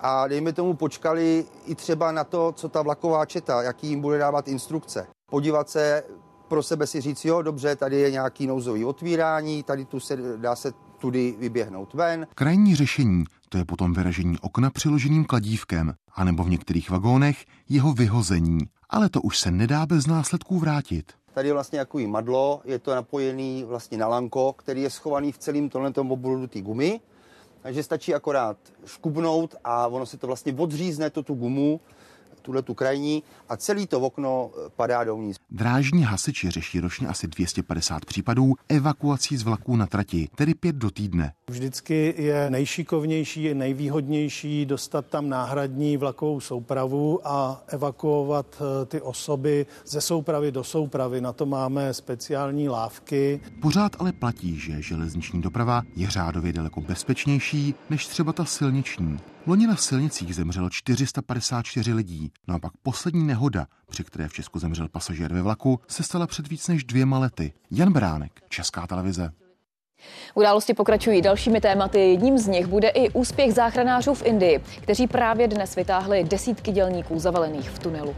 [SPEAKER 9] a dejme tomu počkali i třeba na to, co ta vlaková četa, jaký jim bude dávat instrukce. Podívat se pro sebe si říct, jo, dobře, tady je nějaký nouzový otvírání, tady tu se dá se tudy vyběhnout ven.
[SPEAKER 67] Krajní řešení to je potom vyražení okna přiloženým kladívkem, anebo v některých vagónech jeho vyhození. Ale to už se nedá bez následků vrátit.
[SPEAKER 9] Tady je vlastně jako madlo, je to napojený vlastně na lanko, který je schovaný v celém tomhle obvodu té gumy. Takže stačí akorát škubnout a ono se to vlastně odřízne to tu gumu tuhle tu krajní a celý to okno eh, padá dovnitř.
[SPEAKER 67] Drážní hasiči řeší ročně asi 250 případů evakuací z vlaků na trati, tedy pět do týdne.
[SPEAKER 69] Vždycky je nejšikovnější, nejvýhodnější dostat tam náhradní vlakovou soupravu a evakuovat eh, ty osoby ze soupravy do soupravy. Na to máme speciální lávky.
[SPEAKER 67] Pořád ale platí, že železniční doprava je řádově daleko bezpečnější než třeba ta silniční. Loni na silnicích zemřelo 454 lidí, no a pak poslední nehoda, při které v Česku zemřel pasažér ve vlaku, se stala před víc než dvěma lety. Jan Bránek, Česká televize.
[SPEAKER 3] Události pokračují dalšími tématy. Jedním z nich bude i úspěch záchranářů v Indii, kteří právě dnes vytáhli desítky dělníků zavalených v tunelu.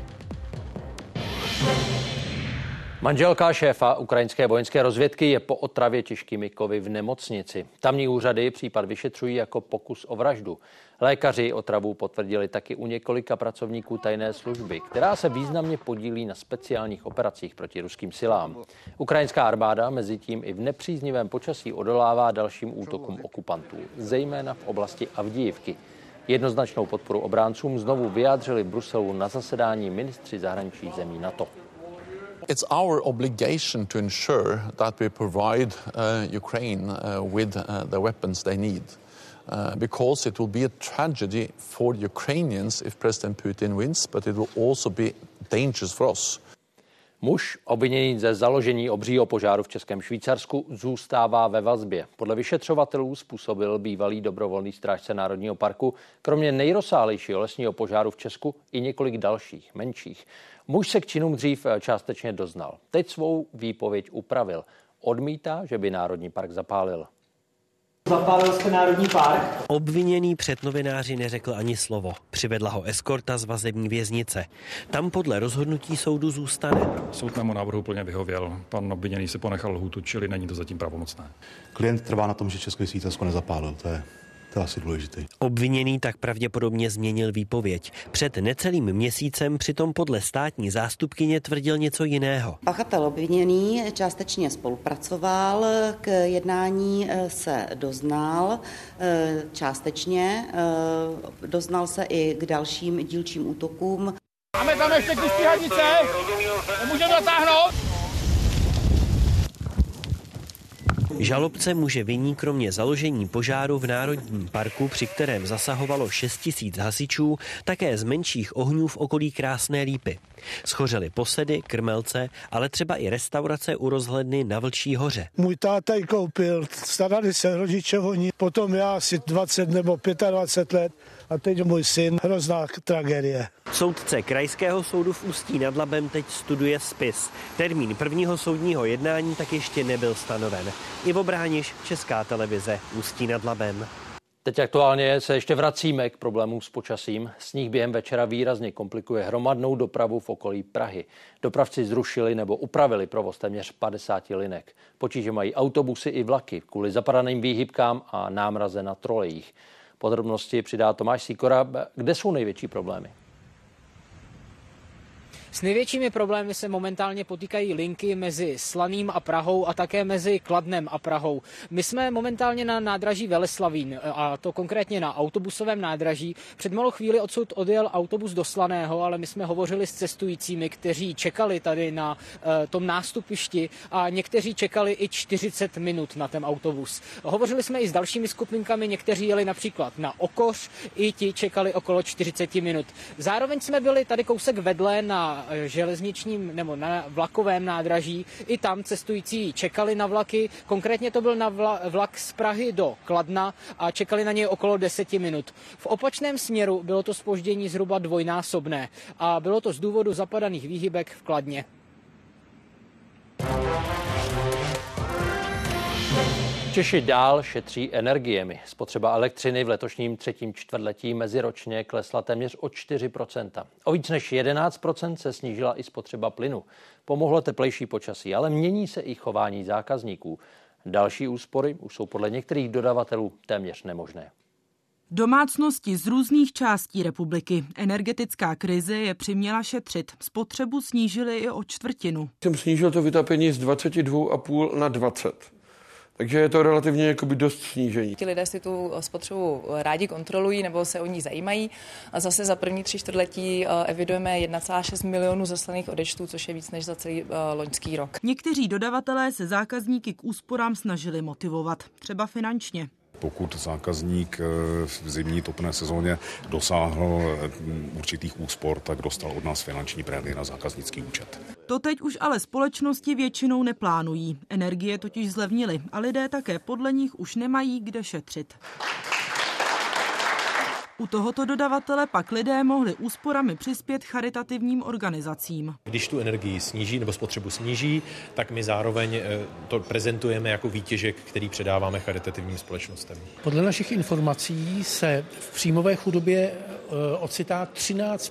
[SPEAKER 2] Manželka šéfa ukrajinské vojenské rozvědky je po otravě těžkými kovy v nemocnici. Tamní úřady případ vyšetřují jako pokus o vraždu. Lékaři otravu potvrdili taky u několika pracovníků tajné služby, která se významně podílí na speciálních operacích proti ruským silám. Ukrajinská armáda mezi tím i v nepříznivém počasí odolává dalším útokům okupantů, zejména v oblasti Avdijivky. Jednoznačnou podporu obráncům znovu vyjádřili v Bruselu na zasedání ministři zahraničí zemí NATO.
[SPEAKER 70] It's our obligation to ensure that we provide uh, Ukraine uh, with uh, the weapons they need. Uh, because it will be a tragedy for the Ukrainians if President Putin wins, but it will also be dangerous for us.
[SPEAKER 2] Muž, obviněný ze založení obřího požáru v Českém Švýcarsku, zůstává ve vazbě. Podle vyšetřovatelů způsobil bývalý dobrovolný strážce Národního parku kromě nejrozsálejšího lesního požáru v Česku i několik dalších, menších. Muž se k činům dřív eh, částečně doznal. Teď svou výpověď upravil. Odmítá, že by Národní park zapálil.
[SPEAKER 71] Zapálil jste Národní park?
[SPEAKER 72] Obviněný před novináři neřekl ani slovo. Přivedla ho eskorta z vazební věznice. Tam podle rozhodnutí soudu zůstane.
[SPEAKER 73] Soud mému návrhu plně vyhověl. Pan obviněný si ponechal lhůtu, čili není to zatím pravomocné.
[SPEAKER 74] Klient trvá na tom, že České Svítecko nezapálil. To je to je asi důležité.
[SPEAKER 72] Obviněný tak pravděpodobně změnil výpověď. Před necelým měsícem přitom podle státní zástupkyně tvrdil něco jiného.
[SPEAKER 75] Pachatel obviněný částečně spolupracoval, k jednání eh, se doznal eh, částečně, eh, doznal se i k dalším dílčím útokům.
[SPEAKER 76] Máme tam ještě kus stíhanice? Můžeme dotáhnout?
[SPEAKER 72] Žalobce může viní kromě založení požáru v Národním parku, při kterém zasahovalo 6 tisíc hasičů, také z menších ohňů v okolí Krásné lípy. Schořely posedy, krmelce, ale třeba i restaurace u rozhledny na Vlčí hoře.
[SPEAKER 77] Můj táta ji koupil, starali se rodiče oni, potom já asi 20 nebo 25 let a teď můj syn, hrozná tragédie.
[SPEAKER 72] Soudce Krajského soudu v Ústí nad Labem teď studuje spis. Termín prvního soudního jednání tak ještě nebyl stanoven. Ivo Brániš, Česká televize, Ústí nad Labem.
[SPEAKER 2] Teď aktuálně se ještě vracíme k problémům s počasím. Sníh během večera výrazně komplikuje hromadnou dopravu v okolí Prahy. Dopravci zrušili nebo upravili provoz téměř 50 linek. Potíže mají autobusy i vlaky kvůli zapadaným výhybkám a námraze na trolejích. Podrobnosti přidá Tomáš Sikora. Kde jsou největší problémy?
[SPEAKER 78] S největšími problémy se momentálně potýkají linky mezi Slaným a Prahou a také mezi Kladnem a Prahou. My jsme momentálně na nádraží Veleslavín a to konkrétně na autobusovém nádraží. Před malou chvíli odsud odjel autobus do Slaného, ale my jsme hovořili s cestujícími, kteří čekali tady na uh, tom nástupišti a někteří čekali i 40 minut na ten autobus. Hovořili jsme i s dalšími skupinkami, někteří jeli například na Okoř, i ti čekali okolo 40 minut. Zároveň jsme byli tady kousek vedle na železničním nebo na vlakovém nádraží. I tam cestující čekali na vlaky. Konkrétně to byl na vlak z Prahy do Kladna a čekali na něj okolo 10 minut. V opačném směru bylo to spoždění zhruba dvojnásobné a bylo to z důvodu zapadaných výhybek v Kladně.
[SPEAKER 2] Češi dál šetří energiemi. Spotřeba elektřiny v letošním třetím čtvrtletí meziročně klesla téměř o 4% O víc než 11% se snížila i spotřeba plynu. Pomohlo teplejší počasí, ale mění se i chování zákazníků. Další úspory už jsou podle některých dodavatelů téměř nemožné.
[SPEAKER 22] Domácnosti z různých částí republiky. Energetická krize je přiměla šetřit. Spotřebu snížili i o čtvrtinu.
[SPEAKER 79] Jsem snížil to vytápění z 22,5 na 20. Takže je to relativně jakoby dost snížení.
[SPEAKER 80] Ti lidé si tu spotřebu rádi kontrolují nebo se o ní zajímají. A zase za první tři čtvrtletí eh, evidujeme 1,6 milionů zaslaných odečtů, což je víc než za celý eh, loňský rok.
[SPEAKER 22] Někteří dodavatelé se zákazníky k úsporám snažili motivovat, třeba finančně
[SPEAKER 81] pokud zákazník eh, v zimní topné sezóně dosáhl eh, určitých úspor, tak dostal od nás finanční prémie na zákaznický účet.
[SPEAKER 22] To teď už ale společnosti většinou neplánují. Energie totiž zlevnily a lidé také podle nich už nemají kde šetřit. U tohoto dodavatele pak lidé mohli úsporami přispět charitativním organizacím.
[SPEAKER 82] Když tu energii sníží nebo spotřebu sníží, tak my zároveň eh, to prezentujeme jako výtěžek, který předáváme charitativním společnostem.
[SPEAKER 83] Podle našich informací se v příjmové chudobě eh, ocitá 13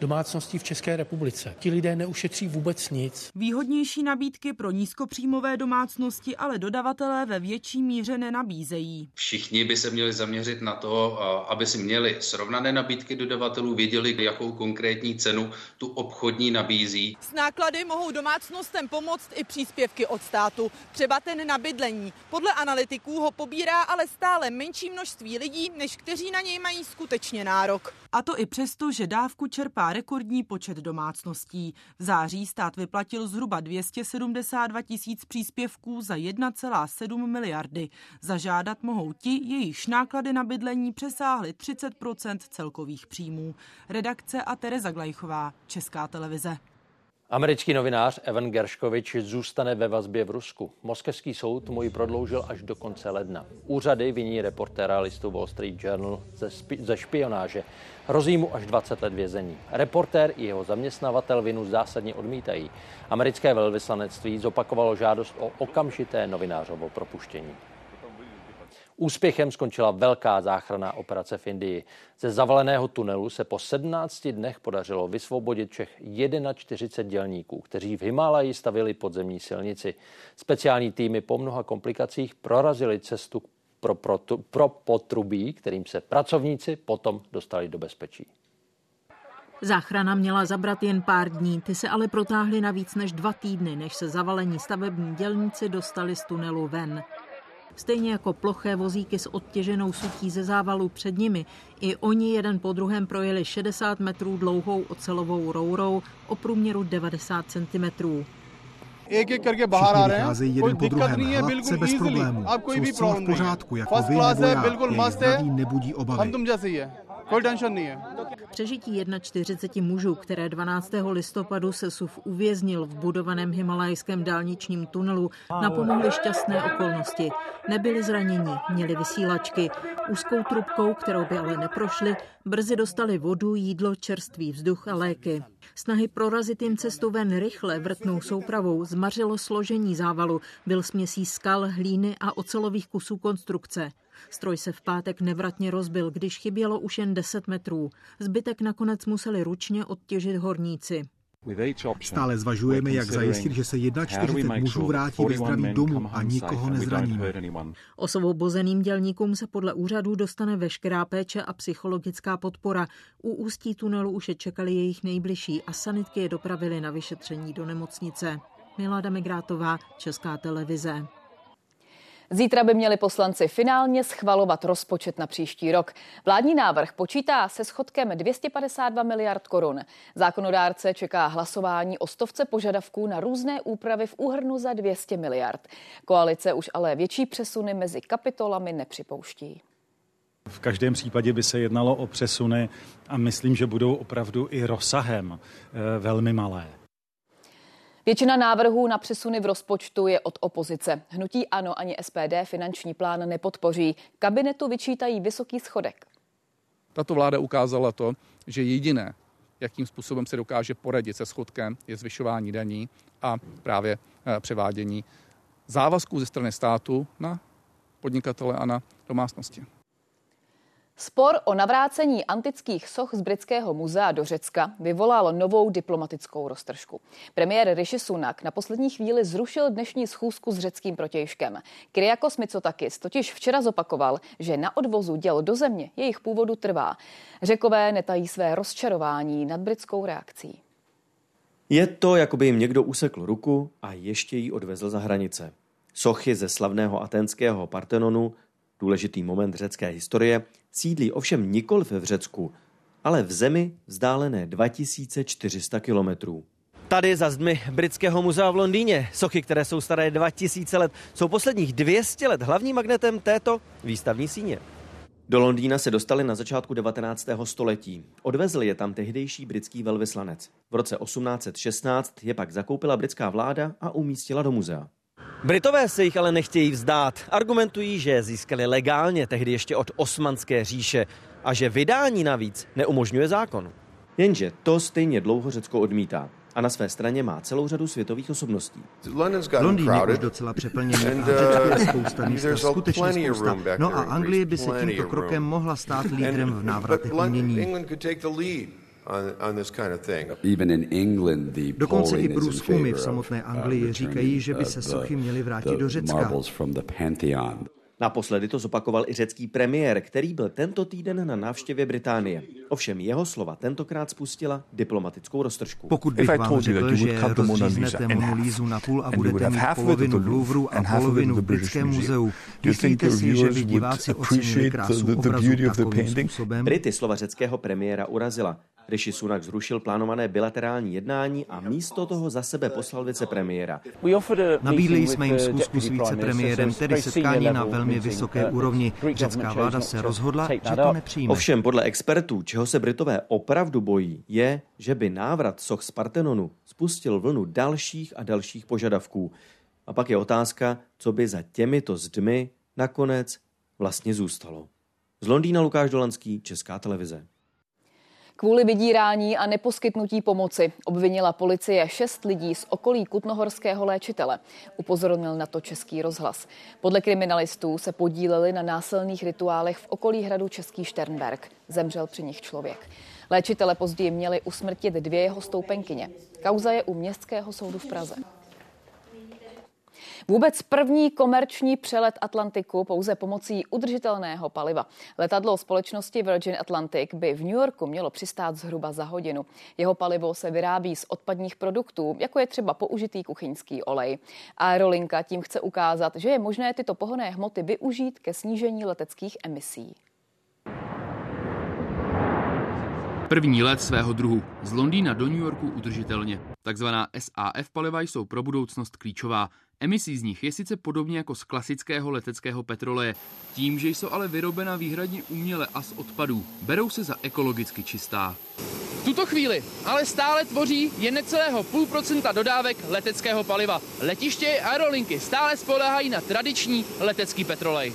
[SPEAKER 84] domácností v České republice. Ti lidé neušetří vůbec nic.
[SPEAKER 22] Výhodnější nabídky pro nízkopříjmové domácnosti ale dodavatelé ve větší míře nenabízejí.
[SPEAKER 85] Všichni by se měli zaměřit na to, aby si měli srovnané nabídky dodavatelů, věděli, jakou konkrétní cenu tu obchodní nabízí.
[SPEAKER 86] S náklady mohou domácnostem pomoct i příspěvky od státu, třeba ten na bydlení. Podle analytiků ho pobírá ale stále menší množství lidí, než kteří na něj mají skutečně nárok.
[SPEAKER 22] A to i přesto, že dávku čerpá rekordní počet domácností. V září stát vyplatil zhruba 272 tisíc příspěvků za 1,7 miliardy. Zažádat mohou ti, jejichž náklady na bydlení přesáhly 30% celkových příjmů. Redakce a Tereza Glajchová, Česká televize.
[SPEAKER 2] Americký novinář Evan Gershkovič zůstane ve vazbě v Rusku. Moskevský soud mu ji prodloužil až do konce ledna. Úřady viní reportéra listu Wall Street Journal ze špionáže. Hrozí mu až 20 let vězení. Reportér i jeho zaměstnavatel vinu zásadně odmítají. Americké velvyslanectví zopakovalo žádost o okamžité novinářovo propuštění. Úspěchem skončila velká záchranná operace v Indii. Ze zavaleného tunelu se po 17 dnech podařilo vysvobodit všech 41 dělníků, kteří v Himálaji stavili podzemní silnici. Speciální týmy po mnoha komplikacích prorazili cestu pro, pro, pro potrubí, kterým se pracovníci potom dostali do bezpečí.
[SPEAKER 22] Záchrana měla zabrat jen pár dní, ty se ale protáhly na víc než dva týdny, než se zavalení stavební dělníci dostali z tunelu ven. Stejně jako ploché vozíky s odtěženou sutí ze závalu před nimi, i oni jeden po druhém projeli 60 metrů dlouhou ocelovou rourou o průměru 90 cm.
[SPEAKER 87] Všichni vycházejí jeden po druhém, hladce bez problémů. Jsou zcela v pořádku, jako vy nebo já. Jejich zdraví nebudí obavy.
[SPEAKER 22] Přežití 41 mužů, které 12. listopadu se SUV uvěznil v budovaném himalajském dálničním tunelu, napomohly šťastné okolnosti. Nebyli zraněni, měli vysílačky. Úzkou trubkou, kterou by ale neprošli, brzy dostali vodu, jídlo, čerstvý vzduch a léky. Snahy prorazit jim cestu ven rychle vrtnou soupravou zmařilo složení závalu, byl směsí skal, hlíny a ocelových kusů konstrukce. Stroj se v pátek nevratně rozbil, když chybělo už jen 10 metrů. Zbytek nakonec museli ručně odtěžit horníci.
[SPEAKER 87] Stále zvažujeme, jak zajistit, že se 41 mužů vrátí ve zdraví domů a nikoho nezraníme.
[SPEAKER 22] Osvobozeným dělníkům se podle úřadů dostane veškerá péče a psychologická podpora. U ústí tunelu už je čekali jejich nejbližší a sanitky je dopravili na vyšetření do nemocnice. Milada Migrátová, Česká televize.
[SPEAKER 3] Zítra by měli poslanci finálně schvalovat rozpočet na příští rok. Vládní návrh počítá se schodkem 252 miliard korun. Zákonodárce čeká hlasování o stovce požadavků na různé úpravy v úhrnu za 200 miliard. Koalice už ale větší přesuny mezi kapitolami nepřipouští.
[SPEAKER 88] V každém případě by se jednalo o přesuny a myslím, že budou opravdu i rozsahem eh, velmi malé.
[SPEAKER 3] Většina návrhů na přesuny v rozpočtu je od opozice. Hnutí ANO ani SPD finanční plán nepodpoří. Kabinetu vyčítají vysoký schodek.
[SPEAKER 89] Tato vláda ukázala to, že jediné, jakým způsobem se dokáže poradit se schodkem, je zvyšování daní a právě eh, převádění závazků ze strany státu na podnikatele a na domácnosti.
[SPEAKER 3] Spor o navrácení antických soch z britského muzea do Řecka vyvolal novou diplomatickou roztržku. Premiér Rishi Sunak na poslední chvíli zrušil dnešní schůzku s řeckým protějškem. Kyriakos Mitsotakis totiž včera zopakoval, že na odvozu děl do země jejich původu trvá. Řekové netají své rozčarování nad britskou reakcí.
[SPEAKER 90] Je to, jako by jim někdo usekl ruku a ještě ji odvezl za hranice. Sochy ze slavného atenského Partenonu důležitý moment řecké historie, sídlí ovšem nikoli v Řecku, ale v zemi vzdálené 2400 kilometrů.
[SPEAKER 72] Tady za zdmi Britského muzea v Londýně. Sochy, které jsou staré 2000 let, jsou posledních 200 let hlavním magnetem této výstavní síně.
[SPEAKER 90] Do Londýna se dostali na začátku 19. století. Odvezl je tam tehdejší britský velvyslanec. V roce 1816 je pak zakoupila britská vláda a umístila do muzea.
[SPEAKER 72] Britové se jich ale nechtějí vzdát. Argumentují, že je získali legálně, tehdy ještě od osmanské říše, a že vydání navíc neumožňuje zákon.
[SPEAKER 90] Jenže to stejně dlouho Řecko odmítá a na své straně má celou řadu světových osobností.
[SPEAKER 87] Londýn je už docela přeplněný a Řecku je spousta místa, skutečně spousta. No a Anglie by se tímto krokem mohla stát lídrem v návratech umění.
[SPEAKER 91] Dokonce i průzkumy v samotné uh, Anglii říkají, že by se sochy měly vrátit do Řecka.
[SPEAKER 90] Naposledy to zopakoval i řecký premiér, který byl tento týden na návštěvě Británie. Ovšem jeho slova tentokrát spustila diplomatickou roztržku.
[SPEAKER 91] Pokud bych vám řekl, že rozříznete Monolízu na půl a budete mít polovinu v Louvru a polovinu v Britském muzeu, myslíte si, že by diváci ocenili krásu obrazu takovým způsobem?
[SPEAKER 90] Brity slova řeckého premiéra urazila. Rishi Sunak zrušil plánované bilaterální jednání a místo toho za sebe poslal vicepremiéra.
[SPEAKER 91] Nabídli jsme jim zkusku s vicepremiérem, tedy setkání na velmi vysoké úrovni. Řecká vláda se rozhodla, že to nepřijme.
[SPEAKER 90] Ovšem podle expertů, čeho se Britové opravdu bojí, je, že by návrat soch z Partenonu spustil vlnu dalších a dalších požadavků. A pak je otázka, co by za těmito zdmi nakonec vlastně zůstalo. Z Londýna Lukáš Dolanský, Česká televize.
[SPEAKER 3] Kvůli vydírání a neposkytnutí pomoci obvinila policie šest lidí z okolí kutnohorského léčitele. Upozornil na to Český rozhlas. Podle kriminalistů se podíleli na násilných rituálech v okolí hradu Český Šternberg. Zemřel při nich člověk. Léčitele později měli usmrtit dvě jeho stoupenkyně. Kauza je u Městského soudu v Praze. Vůbec první komerční přelet Atlantiku pouze pomocí udržitelného paliva. Letadlo společnosti Virgin Atlantic by v New Yorku mělo přistát zhruba za hodinu. Jeho palivo se vyrábí z odpadních produktů, jako je třeba použitý kuchyňský olej. Aerolinka tím chce ukázat, že je možné tyto pohonné hmoty využít ke snížení leteckých emisí.
[SPEAKER 92] První let svého druhu. Z Londýna do New Yorku udržitelně. Takzvaná SAF paliva jsou pro budoucnost klíčová. Emisí z nich je sice podobně jako z klasického leteckého petroleje, tím, že jsou ale vyrobena výhradně uměle a z odpadů. Berou se za ekologicky čistá.
[SPEAKER 93] V tuto chvíli ale stále tvoří jen necelého půl procenta dodávek leteckého paliva. Letiště i aerolinky stále spolehají na tradiční letecký petrolej.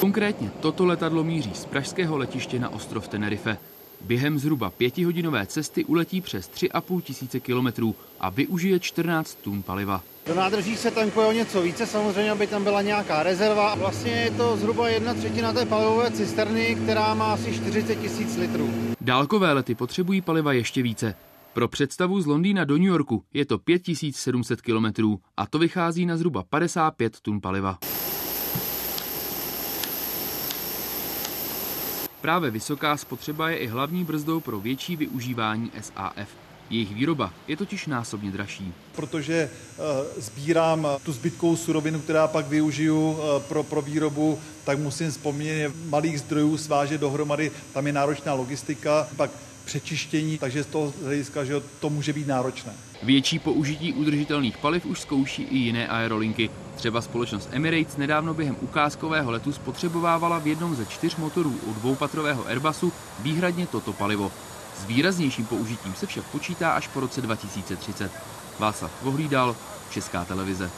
[SPEAKER 92] Konkrétně toto letadlo míří z pražského letiště na ostrov Tenerife. Během zhruba pětihodinové cesty uletí přes 3,5 tisíce kilometrů a využije 14 tun paliva.
[SPEAKER 94] Do nádrží se tankuje o něco více, samozřejmě, aby tam byla nějaká rezerva. Vlastně je to zhruba jedna třetina té palivové cisterny, která má asi 40 tisíc litrů.
[SPEAKER 92] Dálkové lety potřebují paliva ještě více. Pro představu z Londýna do New Yorku je to 5700 kilometrů a to vychází na zhruba 55 tun paliva. Právě vysoká spotřeba je i hlavní brzdou pro větší využívání SAF. Jejich výroba je totiž násobně dražší.
[SPEAKER 95] Protože uh, sbírám tu zbytkovou surovinu, která pak využiju uh, pro, pro výrobu, tak musím vzpomínat malých zdrojů svážet dohromady. Tam je náročná logistika, pak přečištění, takže z toho hlediska, že to může být náročné.
[SPEAKER 92] Větší použití udržitelných paliv už zkouší i jiné aerolinky. Třeba společnost Emirates nedávno během ukázkového letu spotřebovávala v jednom ze čtyř motorů u dvoupatrového Airbusu výhradně toto palivo. S výraznějším použitím se však počítá až po roce 2030. Václav Vohlídal, Česká televize.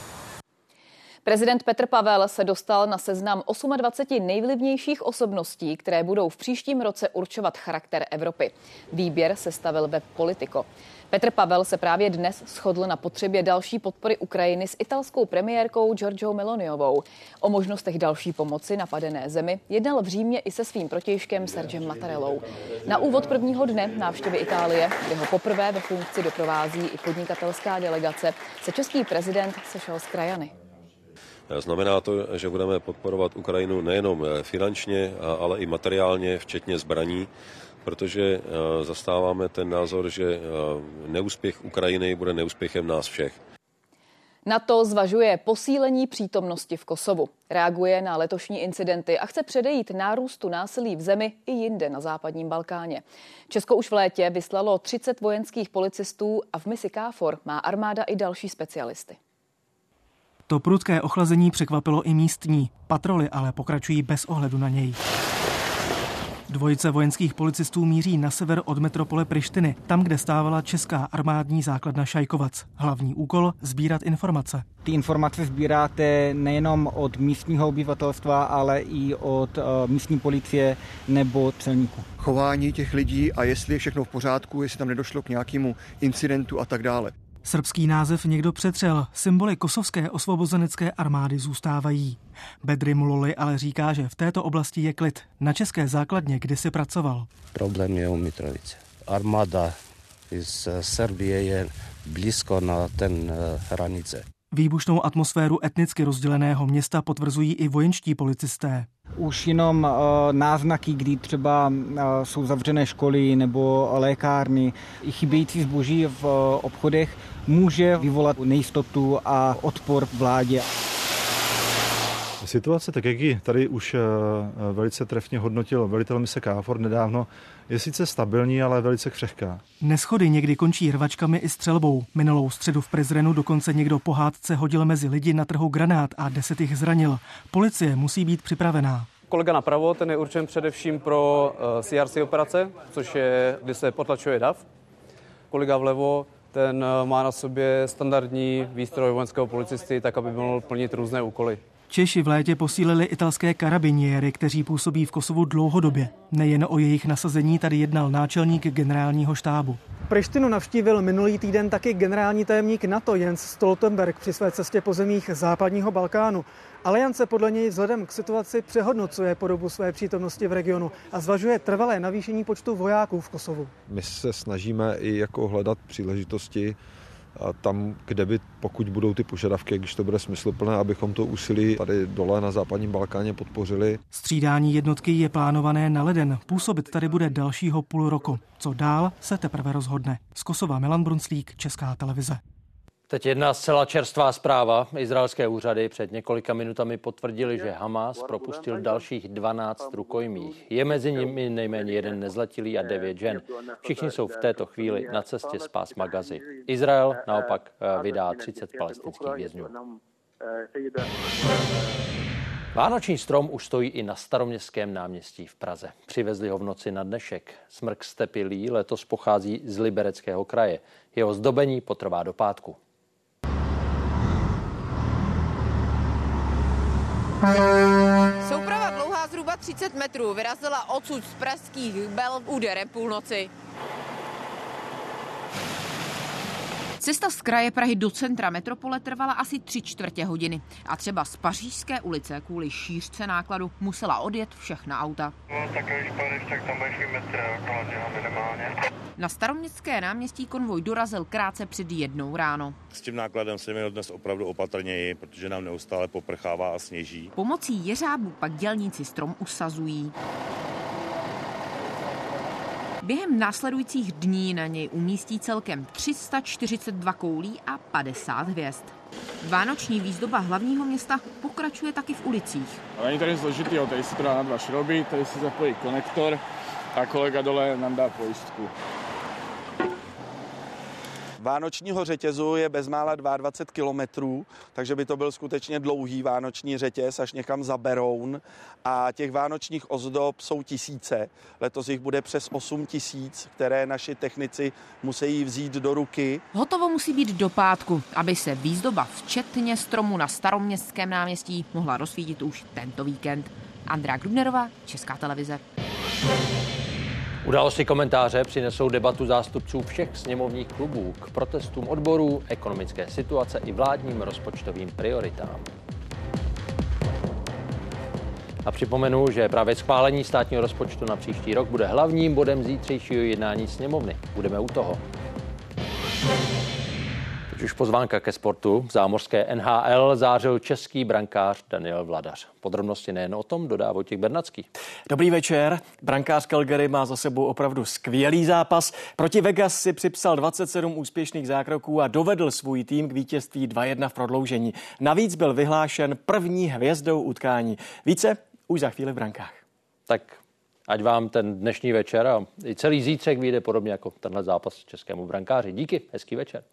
[SPEAKER 3] Prezident Petr Pavel se dostal na seznam 28 nejvlivnějších osobností, které budou v příštím roce určovat charakter Evropy. Výběr se stavil web Politico. Petr Pavel se právě dnes shodl na potřebě další podpory Ukrajiny s italskou premiérkou Giorgio Meloniovou. O možnostech další pomoci napadené zemi jednal v Římě i se svým protějškem Sergem Mattarellou. Na úvod prvního dne návštěvy Itálie, kde ho poprvé ve funkci doprovází i podnikatelská delegace, se český prezident sešel s krajany.
[SPEAKER 30] Znamená to, že budeme podporovat Ukrajinu nejenom finančně, ale i materiálně, včetně zbraní, protože eh, zastáváme ten názor, že eh, neúspěch Ukrajiny bude neúspěchem nás všech.
[SPEAKER 3] NATO zvažuje posílení přítomnosti v Kosovu. Reaguje na letošní incidenty a chce předejít nárůstu násilí v zemi i jinde na západním Balkáně. Česko už v létě vyslalo 30 vojenských policistů a v misi KFOR má armáda i další specialisty.
[SPEAKER 96] To prudké ochlazení překvapilo i místní. Patroly ale pokračují bez ohledu na něj. Dvojice vojenských policistů míří na sever od metropole Prištiny, tam, kde stávala česká armádní základna Šajkovac. Hlavní úkol sbírat informace.
[SPEAKER 97] Ty informace sbíráte nejenom od místního obyvatelstva, ale i od uh, místní policie nebo celníků.
[SPEAKER 98] Chování těch lidí a jestli je všechno v pořádku, jestli tam nedošlo k nějakému incidentu a tak dále.
[SPEAKER 96] Srbský název někdo přetřel, symboly kosovské osvobozenecké armády zůstávají. Bedry Muloli ale říká, že v této oblasti je klid. Na české základně kdysi pracoval.
[SPEAKER 99] Problém je u Mitrovice. Armáda z Serbie je blízko na ten eh, hranice.
[SPEAKER 96] Výbušnou atmosféru etnicky rozděleného města potvrzují i vojenští policisté.
[SPEAKER 97] Už jenom uh, náznaky, kdy třeba uh, jsou zavřené školy nebo lékárny, i chybějící zboží v uh, obchodech může vyvolat nejistotu a odpor vládě.
[SPEAKER 100] Situace, tak jak ji tady už velice trefně hodnotil velitel mise KFOR nedávno, je sice stabilní, ale velice křehká.
[SPEAKER 96] Neschody někdy končí rvačkami i střelbou. Minulou středu v Prizrenu dokonce někdo po hádce hodil mezi lidi na trhu granát a deset jich zranil. Policie musí být připravená.
[SPEAKER 101] Kolega napravo, ten je určen především pro uh, eh, CRC operace, což je, kdy se potlačuje DAV. Kolega vlevo, ten uh, má na sobě standardní výstroj vojenského policisty, tak aby mohl plnit různé úkoly.
[SPEAKER 96] Češi v létě posílili italské karabiniéry, kteří působí v Kosovu dlouhodobě. Nejen o jejich nasazení tady jednal náčelník generálního štábu.
[SPEAKER 102] Prištinu navštívil minulý týden taky generální tajemník NATO Jens Stoltenberg při své cestě po zemích západního Balkánu. Aliance podle něj vzhledem k situaci přehodnocuje podobu své přítomnosti v regionu a zvažuje trvalé navýšení počtu vojáků v Kosovu.
[SPEAKER 103] My se snažíme i jako hledat příležitosti a tam, kde by, pokud budou ty požadavky, když to bude smysluplné, abychom to úsilí tady dole na západním Balkáně podpořili.
[SPEAKER 96] Střídání jednotky je plánované na leden. Působit tady bude dalšího půl roku. Co dál, se teprve rozhodne. Z Kosova Milan Brunslík, Česká televize.
[SPEAKER 2] Teď jedna zcela čerstvá zpráva. Izraelské úřady před několika minutami potvrdili, že Hamas propustil dalších 12 rukojmích. Je mezi nimi nejméně jeden nezletilý a devět žen. Všichni jsou v této chvíli na cestě z pásma Gazy. Izrael naopak eh, vydá 30 palestinských vězňů. Vánoční strom už stojí i na staroměstském náměstí v Praze. Přivezli ho v noci na dnešek. Smrk stepilý letos pochází z Libereckého kraje. Jeho zdobení potrvá do pátku.
[SPEAKER 104] Souprava dlouhá zhruba 30 metrů vyrazila odsud z pražských bel úderem půlnoci. Cesta z kraje Prahy do centra metropole trvala asi tři čtvrtě hodiny a třeba z Pařížské ulice kvůli šířce nákladu musela odjet všechna auta. No, tak když půjdeš, tak tam budeš metr minimálně. Na staroměstské náměstí konvoj dorazil krátce před jednou ráno.
[SPEAKER 98] S tím nákladem se měl dnes opravdu opatrněji, protože nám neustále poprchává a sněží.
[SPEAKER 104] Pomocí jeřábu pak dělníci strom usazují. Během následujících dní na něj umístí celkem 342 koulí a 50 hvězd. Vánoční výzdoba hlavního města pokračuje taky v ulicích.
[SPEAKER 105] Není tady složitý, tady se to dá na dva šroby, tady se zapojí konektor a kolega dole nám dá pojistku.
[SPEAKER 106] Vánočního řetězu je bezmála 22 kilometrů, takže by to byl skutečně dlouhý vánoční řetěz až někam za Beroun a těch vánočních ozdob jsou tisíce. Letos jich bude přes 8 tisíc, které naši technici musí vzít do ruky.
[SPEAKER 104] Hotovo musí být do pátku, aby se výzdoba včetně stromu na staroměstském náměstí mohla rozsvítit už tento víkend. Andrá Grubnerová, Česká televize.
[SPEAKER 2] Události komentáře přinesou debatu zástupců všech sněmovních klubů k protestům odborů, ekonomické situace i vládním rozpočtovým prioritám. A připomenu, že právě schválení státního rozpočtu na příští rok bude hlavním bodem zítřejšího jednání sněmovny. Budeme u toho už pozvánka ke sportu. V zámořské NHL zářil český brankář Daniel Vladař. Podrobnosti nejen o tom dodá Vojtěch Bernacký.
[SPEAKER 105] Dobrý večer. Brankář Calgary má za sebou opravdu skvělý zápas. Proti Vegas si připsal 27 úspěšných zákroků a dovedl svůj tým k vítězství 2-1 v prodloužení. Navíc byl vyhlášen první hvězdou utkání. Více už za chvíli v brankách.
[SPEAKER 2] Tak ať vám ten dnešní večer a i celý zítřek vyjde podobně jako tenhle zápas českému brankáři. Díky, hezký večer.